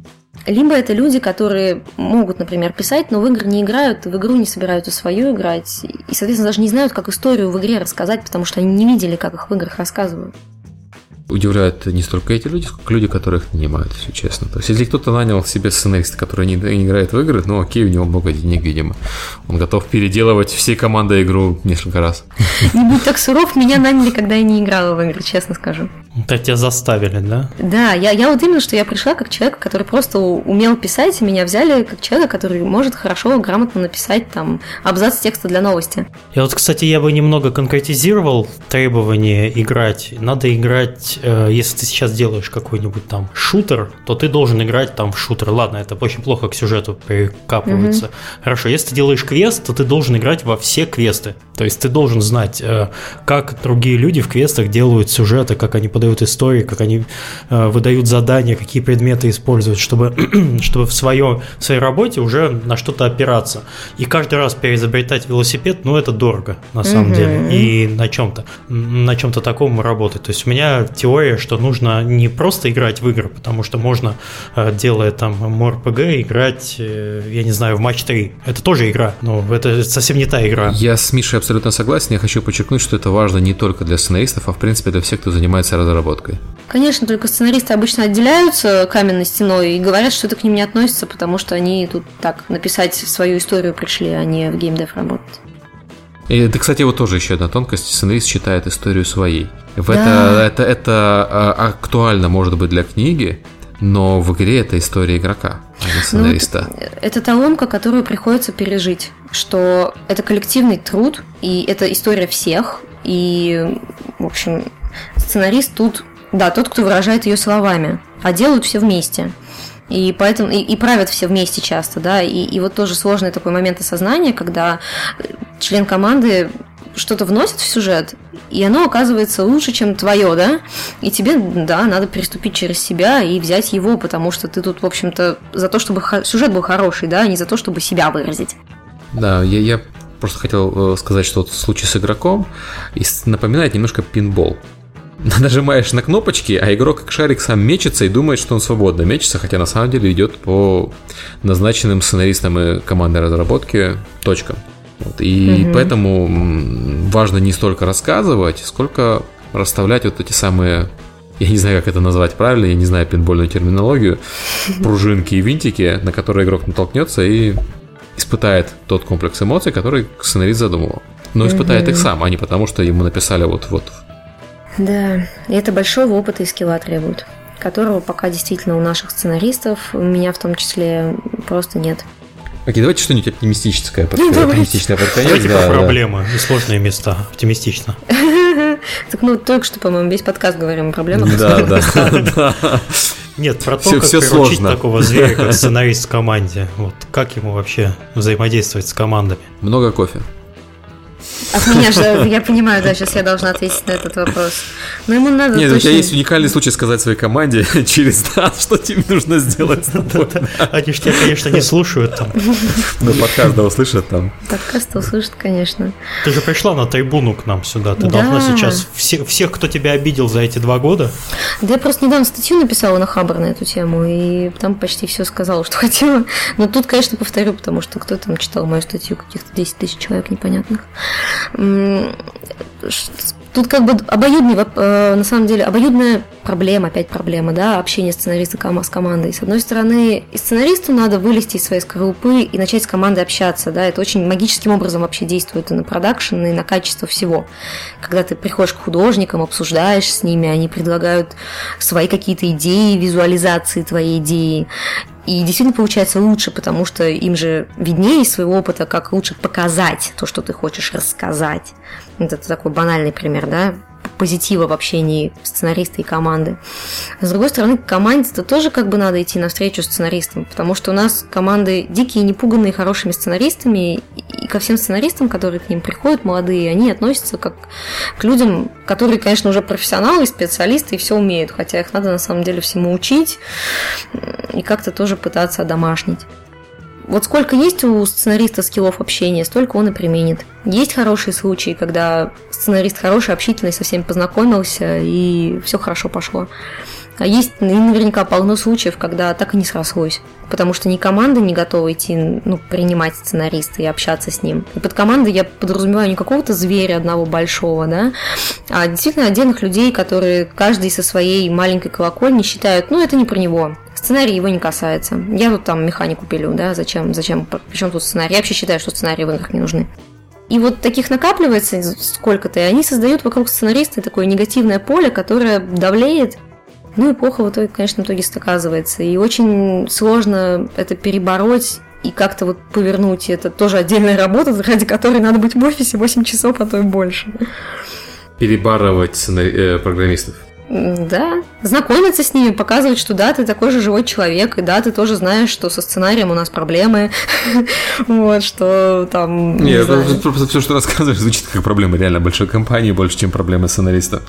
Либо это люди, которые могут, например, писать, но в игры не играют, в игру не собираются свою играть, и, соответственно, даже не знают, как историю в игре рассказать, потому что они не видели, как их в играх рассказывают удивляют не столько эти люди, сколько люди, которых нанимают, если честно. То есть, если кто-то нанял себе сценариста, который не, не играет в игры, ну окей, у него много денег, видимо. Он готов переделывать всей командой игру несколько раз. Не будь так суров, меня наняли, когда я не играла в игры, честно скажу. Так тебя заставили, да? Да, я, я вот именно, что я пришла как человек, который просто умел писать, и меня взяли как человека, который может хорошо, грамотно написать там абзац текста для новости. Я вот, кстати, я бы немного конкретизировал требование играть. Надо играть, э, если ты сейчас делаешь какой-нибудь там шутер, то ты должен играть там в шутер. Ладно, это очень плохо к сюжету прикапывается. Угу. Хорошо, если ты делаешь квест, то ты должен играть во все квесты. То есть ты должен знать, э, как другие люди в квестах делают сюжеты, как они подают истории, как они э, выдают задания, какие предметы используют, чтобы, *clears throat* чтобы в, свое, в своей работе уже на что-то опираться. И каждый раз переизобретать велосипед, ну это дорого на самом угу. деле. И на чем-то, на чем-то таком работать. То есть у меня теория, что нужно не просто играть в игры, потому что можно, э, делая там МРПГ, играть, я не знаю, в матч 3. Это тоже игра, но это совсем не та игра. Я с Мишей абсолютно согласен. Я хочу подчеркнуть, что это важно не только для сценаристов, а в принципе для всех, кто занимается разработкой. Конечно, только сценаристы обычно отделяются каменной стеной и говорят, что это к ним не относится, потому что они тут так написать свою историю пришли, а не в геймдев работать. И это, кстати, вот тоже еще одна тонкость. Сценарист считает историю своей. В да. это, это, это а, актуально, может быть, для книги, но в игре это история игрока, а не ну, сценариста. Ну, это та ломка, которую приходится пережить, что это коллективный труд, и это история всех, и, в общем, сценарист тут, да, тот, кто выражает ее словами, а делают все вместе. И поэтому и, и правят все вместе часто, да. И, и вот тоже сложный такой момент осознания, когда член команды что-то вносит в сюжет, и оно оказывается лучше, чем твое, да, и тебе, да, надо переступить через себя и взять его, потому что ты тут, в общем-то, за то, чтобы сюжет был хороший, да, а не за то, чтобы себя выразить. Да, я, я просто хотел э, сказать, что вот случай с игроком напоминает немножко пинбол. *laughs* Нажимаешь на кнопочки, а игрок как шарик сам мечется и думает, что он свободно мечется, хотя на самом деле идет по назначенным сценаристам и командной разработки точкам. Вот, и угу. поэтому важно не столько рассказывать, сколько расставлять вот эти самые я не знаю, как это назвать правильно, я не знаю пинбольную терминологию, *laughs* пружинки и винтики, на которые игрок натолкнется и испытает тот комплекс эмоций, который сценарист задумывал. Но испытает угу. их сам, а не потому, что ему написали вот-вот. Да, и это большого опыта и скилла требует, которого пока действительно у наших сценаристов, у меня в том числе, просто нет. Окей, давайте что-нибудь оптимистическое под, оптимистичное под конец. Давайте да, проблемы да. и сложные места. Оптимистично. *laughs* Так ну только что, по-моему, весь подкаст говорим о проблемах. Да, да, *laughs* Нет, про то, как приручить такого зверя, как *laughs* сценарист в команде. Вот как ему вообще взаимодействовать с командами. Много кофе. От меня же, я понимаю, да, сейчас я должна ответить на этот вопрос. Но ему надо Нет, точно... у тебя есть уникальный случай сказать своей команде *laughs* через нас, что тебе нужно сделать. Они же тебя, конечно, не слушают там. Ну, подкаст, да, услышат там. Подкаст услышат, конечно. Ты же пришла на трибуну к нам сюда. Ты должна сейчас всех, кто тебя обидел за эти два года. Да я просто недавно статью написала на Хабр на эту тему, и там почти все сказала, что *laughs* хотела. Но тут, конечно, повторю, потому что кто там читал мою статью, каких-то 10 тысяч человек непонятных. Тут как бы обоюдный, э, на самом деле, обоюдная проблема, опять проблема, да, общение сценариста с командой. С одной стороны, и сценаристу надо вылезти из своей скорлупы и начать с командой общаться, да, это очень магическим образом вообще действует и на продакшн, и на качество всего. Когда ты приходишь к художникам, обсуждаешь с ними, они предлагают свои какие-то идеи, визуализации твоей идеи, и действительно получается лучше, потому что им же виднее из своего опыта, как лучше показать то, что ты хочешь рассказать. Это такой банальный пример, да? Позитива в общении сценариста и команды. С другой стороны, команде-то тоже как бы надо идти навстречу сценаристам, потому что у нас команды дикие, непуганные хорошими сценаристами, и ко всем сценаристам, которые к ним приходят, молодые, они относятся как к людям, которые, конечно, уже профессионалы, специалисты и все умеют, хотя их надо на самом деле всему учить и как-то тоже пытаться одомашнить. Вот сколько есть у сценариста скиллов общения, столько он и применит. Есть хорошие случаи, когда сценарист хороший, общительный, со всеми познакомился, и все хорошо пошло. А есть и наверняка полно случаев, когда так и не срослось. Потому что ни команда не готова идти, ну, принимать сценариста и общаться с ним. И под командой я подразумеваю не какого-то зверя одного большого, да, а действительно отдельных людей, которые каждый со своей маленькой колокольни считают, ну, это не про него. Сценарий его не касается. Я тут там механику пилю, да, зачем, зачем, причем тут сценарий? Я вообще считаю, что сценарии в играх не нужны. И вот таких накапливается сколько-то, и они создают вокруг сценариста такое негативное поле, которое давлеет ну и плохо в итоге, конечно, в итоге оказывается. И очень сложно это перебороть и как-то вот повернуть. Это тоже отдельная работа, ради которой надо быть в офисе 8 часов, а то и больше. Перебарывать э, программистов. Да, знакомиться с ними, показывать, что да, ты такой же живой человек, и да, ты тоже знаешь, что со сценарием у нас проблемы, *laughs* вот, что там... Нет, просто все, что рассказываешь, звучит как проблема реально большой компании, больше, чем проблемы сценариста.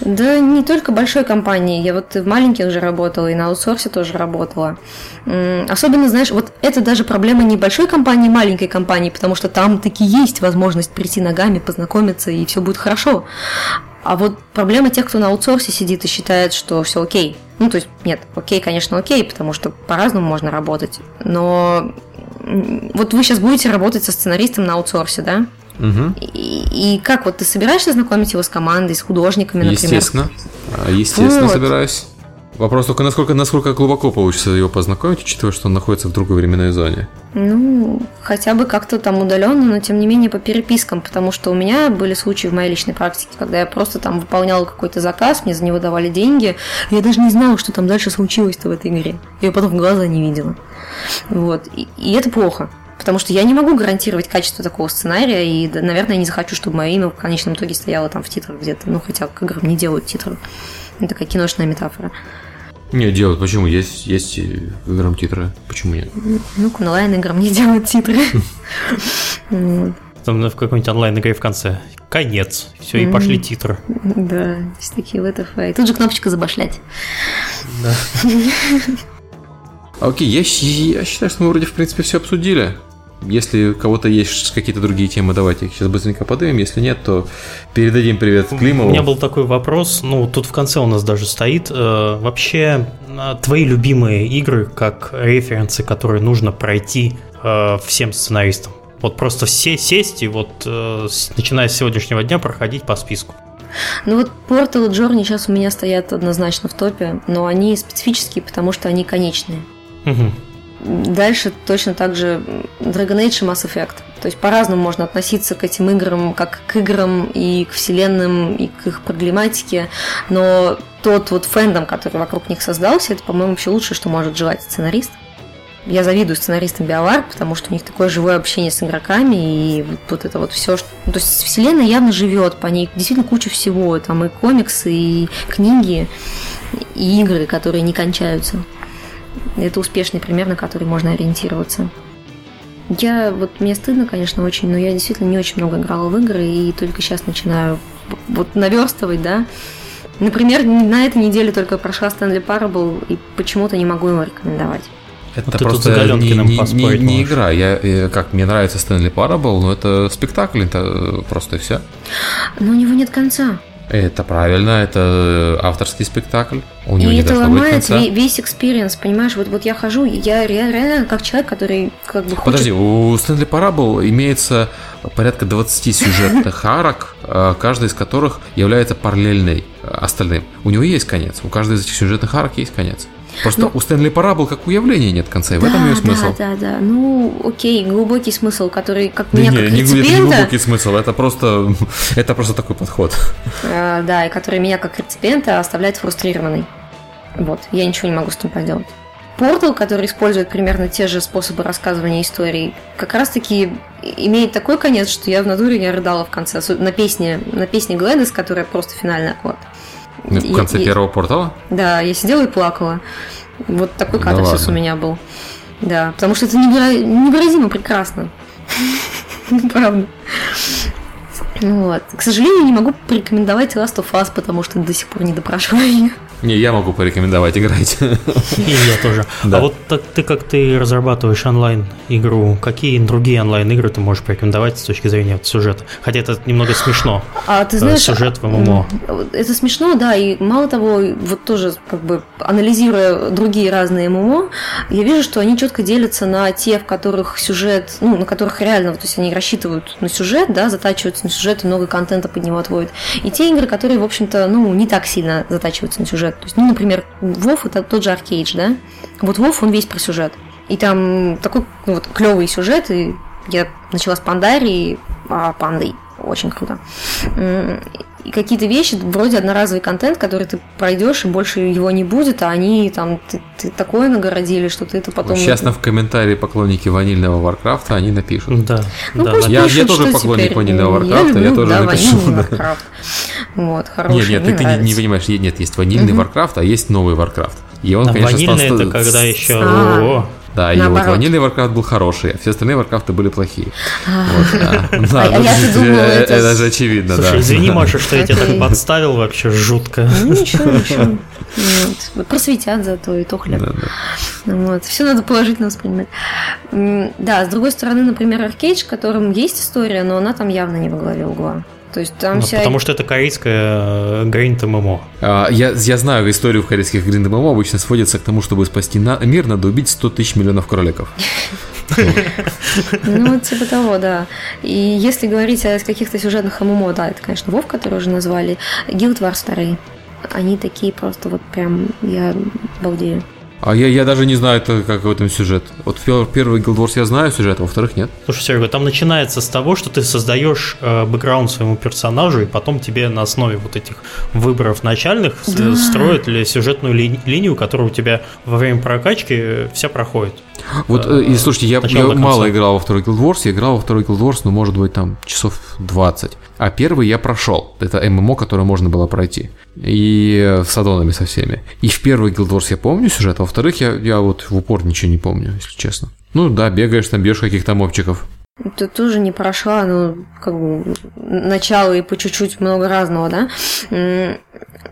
Да не только большой компании, я вот в маленьких же работала, и на аутсорсе тоже работала. Особенно, знаешь, вот это даже проблема не большой компании, маленькой компании, потому что там таки есть возможность прийти ногами, познакомиться, и все будет хорошо. А вот проблема тех, кто на аутсорсе сидит и считает, что все окей. Ну, то есть, нет, окей, конечно, окей, потому что по-разному можно работать. Но вот вы сейчас будете работать со сценаристом на аутсорсе, да? Угу. И, и как вот ты собираешься знакомить его с командой, с художниками, например? Естественно. А, естественно, вот. собираюсь. Вопрос только, насколько, насколько глубоко получится его познакомить, учитывая, что он находится в другой временной зоне. Ну, хотя бы как-то там удаленно, но тем не менее по перепискам, потому что у меня были случаи в моей личной практике, когда я просто там выполняла какой-то заказ, мне за него давали деньги, я даже не знала, что там дальше случилось-то в этой игре. Я потом глаза не видела. Вот. И, и это плохо. Потому что я не могу гарантировать качество такого сценария, и, наверное, не захочу, чтобы мое имя в конечном итоге стояло там в титрах где-то. Ну, хотя к играм не делают титры. Это такая киношная метафора. Не, делают. Почему? Есть, есть играм титры. Почему нет? Ну, к онлайн-играм не делают титры. Там в какой-нибудь онлайн-игре в конце. Конец. Все, и пошли титры. Да, есть такие ВТФ. И тут же кнопочка забашлять. Да. *laughs* Окей, я, я считаю, что мы вроде в принципе все обсудили. Если у кого-то есть какие-то другие темы, давайте их сейчас быстренько подымем. Если нет, то передадим привет Климову. У меня был такой вопрос, ну, тут в конце у нас даже стоит. Э, вообще, э, твои любимые игры, как референсы, которые нужно пройти э, всем сценаристам? Вот просто все сесть и вот, э, начиная с сегодняшнего дня, проходить по списку. Ну вот Portal и Journey сейчас у меня стоят однозначно в топе, но они специфические, потому что они конечные. Угу. Дальше точно так же Dragon Age и Mass Effect. То есть по-разному можно относиться к этим играм, как к играм и к вселенным, и к их проблематике, но тот вот фэндом, который вокруг них создался, это, по-моему, вообще лучшее, что может желать сценарист. Я завидую сценаристам BioWare, потому что у них такое живое общение с игроками, и вот это вот все, что... Ну, то есть вселенная явно живет, по ней действительно куча всего, там и комиксы, и книги, и игры, которые не кончаются. Это успешный пример, на который можно ориентироваться. Я вот мне стыдно, конечно, очень, но я действительно не очень много играла в игры и только сейчас начинаю вот наверстывать, да. Например, на этой неделе только прошла Stanley Parable и почему-то не могу его рекомендовать. Это вот просто не, не, не, не игра. Я, э, как мне нравится Stanley Parable, но это спектакль, это просто и все. Но у него нет конца. Это правильно, это авторский спектакль. У него и не это ломает весь experience, понимаешь? Вот, вот я хожу, я реально как человек, который как бы хочет... Подожди, у Stanley Parable имеется порядка 20 сюжетных *laughs* арок, а, каждая из которых является параллельной остальным. У него есть конец, у каждой из этих сюжетных арок есть конец. Просто ну, у Stanley Parable как у явления нет конца, и да, в этом ее смысл. Да, да, да. Ну, окей, глубокий смысл, который как да меня не, как не, реципиента... Это не глубокий смысл, это просто, *laughs* это просто такой подход. А, да, и который меня как реципиента оставляет фрустрированной. Вот, я ничего не могу с этим поделать. Портал, который использует примерно те же способы рассказывания историй, как раз-таки имеет такой конец, что я в натуре не рыдала в конце. На песне, на песне Глэдис, которая просто финальный аккорд. В конце я, первого портала? Да, я сидела и плакала. Вот такой да катарсис ладно. у меня был. Да, потому что это невыразимо прекрасно. *laughs* Правда. Вот. К сожалению, не могу порекомендовать Last of Us, потому что до сих пор не допрашиваю ее. Не, я могу порекомендовать играть. *laughs* И я тоже. Да. А вот так, ты как ты разрабатываешь онлайн-игру, какие другие онлайн-игры ты можешь порекомендовать с точки зрения вот, сюжета? Хотя это немного смешно. А ты знаешь, сюжет в ММО. Это смешно, да, и мало того, вот тоже как бы анализируя другие разные ММО, я вижу, что они четко делятся на те, в которых сюжет, ну, на которых реально, то есть они рассчитывают на сюжет, да, затачиваются на сюжет и много контента под него отводят. И те игры, которые, в общем-то, ну, не так сильно затачиваются на сюжет. То есть, ну, например, Вов это тот же Аркейдж, да? Вот Вов, он весь про сюжет. И там такой ну, вот клевый сюжет, и я начала с Пандарии, а Пандой. Очень круто. И какие-то вещи, вроде одноразовый контент, который ты пройдешь, и больше его не будет, а они там ты, ты такое нагородили, что ты это потом... Сейчас на в комментарии поклонники ванильного Warcraft а, они напишут. Да. Ну, да, пусть я, пишут, я тоже поклонник теперь. ванильного Warcraft а, я, люблю, я тоже да, напишу. Да. Вот, хороший, Нет, нет, мне ты, ты не, не понимаешь, нет, есть ванильный Мгм. Warcraft, а есть новый Warcraft. И он, А конечно, ванильный стал- это когда еще... А. Да, и вот ванильный Warcraft был хороший, а все остальные Warcraft ы были плохие. Да. Это же очевидно, Слушай, да. извини, *laughs* Маша, что я тебя так подставил вообще жутко. Ну, ничего, *laughs* ничего. Вот. Просветят зато и то хлеб. Вот. Все надо положительно воспринимать. Да, с другой стороны, например, Аркейдж, в котором есть история, но она там явно не во главе угла. То есть там Ну, вся... Потому что это корейская grind MMO. А, Я, я знаю историю в корейских grind MMO обычно сводится к тому, чтобы спасти на- мир, надо убить 100 тысяч миллионов кроликов. Ну, типа того, да. И если говорить о каких-то сюжетных MMO, да, это, конечно, Вов, который уже назвали, Guild Wars 2. Они такие просто вот прям, я балдею. А я, я даже не знаю, это как в этом сюжет. Вот первый Guild Wars я знаю сюжет, а во вторых нет. Слушай, Серега, там начинается с того, что ты создаешь э, бэкграунд своему персонажу, и потом тебе на основе вот этих выборов начальных Да. строят ли сюжетную ли- линию, которая у тебя во время прокачки э, вся проходит. Вот, Э, э, и слушайте, я, я мало играл во второй Guild Wars, я играл во второй Guild Wars, ну, может быть, там, часов 20. А первый я прошел. Это ММО, которое можно было пройти. И с аддонами со всеми. И в первый Guild Wars я помню сюжет, а во вторых я, я вот в упор ничего не помню, если честно. Ну да, бегаешь там, бьешь каких-то мобчиков. Тут тоже не прошла, ну, как бы, начало и по чуть-чуть много разного, да.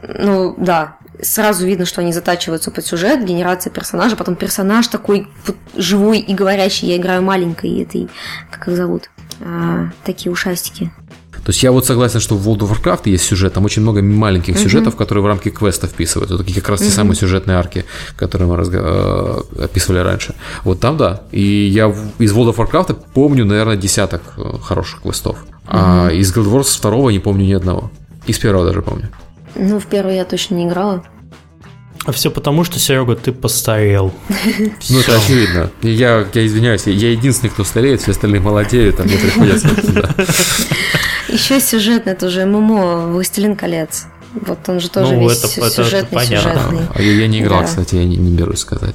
Ну, да, сразу видно, что они затачиваются под сюжет, генерация персонажа, потом персонаж такой вот живой и говорящий. Я играю маленькой этой, как их зовут, А, такие ушастики. То есть я вот согласен, что в World of Warcraft есть сюжет, там очень много маленьких сюжетов, которые в рамки квеста вписываются. Это как раз те самые сюжетные арки, которые мы разго- э, описывали раньше. Вот там да. И я из World of Warcraft помню, наверное, десяток э, хороших квестов. А из Guild Wars второго не помню ни одного. Из первого даже помню. Ну, в первый я точно не играла. А все потому, что, Серега, ты постарел. *laughs* Ну, это очевидно. Я, я извиняюсь, я единственный, кто стареет, все остальные молодеют, а мне приходится... *laughs* Еще сюжетный тоже ММО «Властелин колец». Вот он же тоже Ну, весь это- это сюжетный, понятно. сюжетный. А я, я не играл, Да. кстати, я не, не берусь сказать.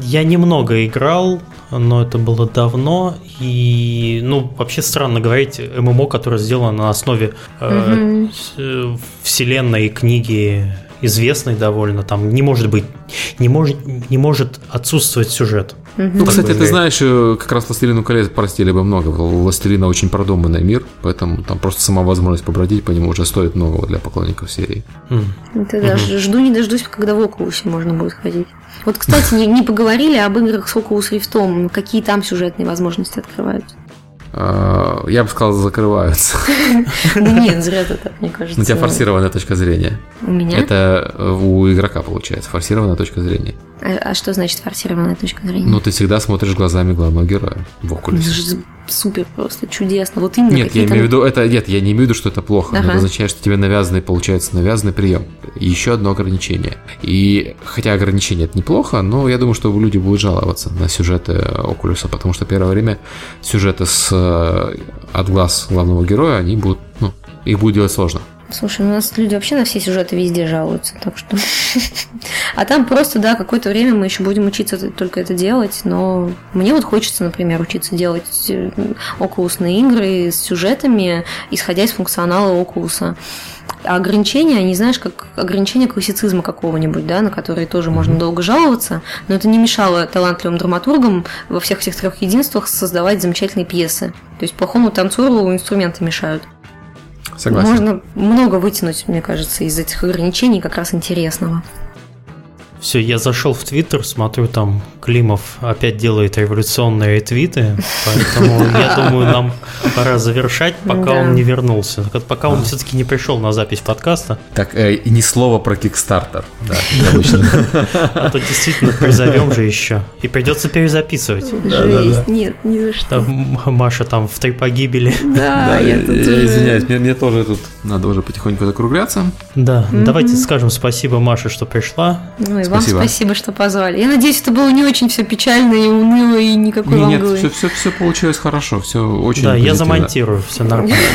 Я немного играл, но это было давно. И, ну, вообще странно говорить ММО, которое сделано на основе э, э, вселенной книги известной довольно. Там не может быть, не может, не может отсутствовать сюжет. Мгм. Ну, кстати, ты знаешь, э, как раз «Властелину колец» простили бы много. «Властелина» очень продуманный мир, поэтому там просто сама возможность побродить по нему уже стоит многого для поклонников серии. М. Это даже жду не дождусь, когда в Oculus можно будет ходить. Вот, кстати, не, не поговорили об играх с Oculus Rift, какие там сюжетные возможности открываются. А, Я бы сказал, закрываются. Да нет, зря ты так, мне кажется. У тебя форсированная точка зрения. У меня? Это э, у игрока получается, форсированная точка зрения. А, а что значит форсированная точка зрения? Ну, ты всегда смотришь глазами главного героя в же супер просто, чудесно. Вот именно Нет, я имею в виду, это нет, я не имею в виду, что это плохо. Ага. Это означает, что тебе навязанный, получается, навязанный прием. Еще одно ограничение. И хотя ограничение это неплохо, но я думаю, что люди будут жаловаться на сюжеты Окулюса, потому что первое время сюжеты с э, от глаз главного героя, они будут, ну, их будет делать сложно. Слушай, ну у нас люди вообще на все сюжеты везде жалуются, так что... *laughs* А там просто, да, какое-то время мы еще будем учиться только это делать, но мне вот хочется, например, учиться делать э, окулусные игры с сюжетами, исходя из функционала окулуса. А ограничения, они, знаешь, как ограничения классицизма какого-нибудь, да, на которые тоже можно долго жаловаться, но это не мешало талантливым драматургам во всех этих трех единствах создавать замечательные пьесы. То есть плохому танцору инструменты мешают. Согласен. Можно много вытянуть, мне кажется, из этих ограничений как раз интересного. Все, я зашел в Твиттер, смотрю, там Климов опять делает революционные твиты, поэтому *laughs* я думаю, нам пора завершать, пока он не вернулся, пока он все-таки не пришел на запись подкаста. Так, э, и ни слова про Kickstarter, да, обычно. *laughs* А то действительно призовем же еще, и придется перезаписывать. Жесть, нет, ни за что. Маша там в три погибели. *laughs* Да, я тут Извиняюсь, мне тоже тут надо уже потихоньку закругляться. Да, давайте скажем спасибо Маше, что пришла. Спасибо. вам спасибо, что позвали. Я надеюсь, это было не очень все печально и уныло, и никакой Нет, нет все, все, все получилось хорошо, все очень Да, я замонтирую, все нормально. *laughs*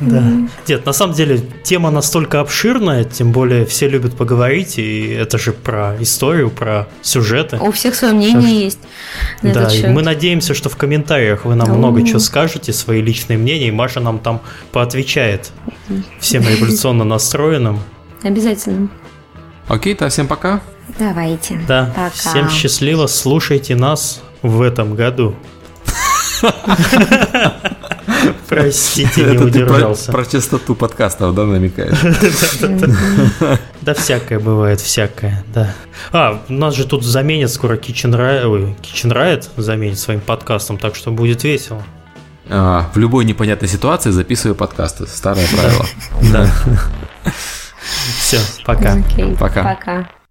Да. Нет, на самом деле тема настолько обширная, тем более все любят поговорить, и это же про историю, про сюжеты. У всех свое мнение есть. Да, и мы надеемся, что в комментариях вы нам много чего скажете, свои личные мнения, и Маша нам там поотвечает всем революционно настроенным. Обязательно. Окей, то всем пока. Давайте. Да. Пока. Всем счастливо. Слушайте нас в этом году. *laughs* Простите, не удержался. Про частоту подкастов, да, намекаешь? Да *laughs* всякое бывает, всякое, да. А, нас же тут заменят скоро Kitchen Riot, Kitchen Riot заменит своим подкастом, так что будет весело. А, в любой непонятной ситуации записываю подкасты. Старое правило. Да. *laughs* Все, пока. Пока. Пока.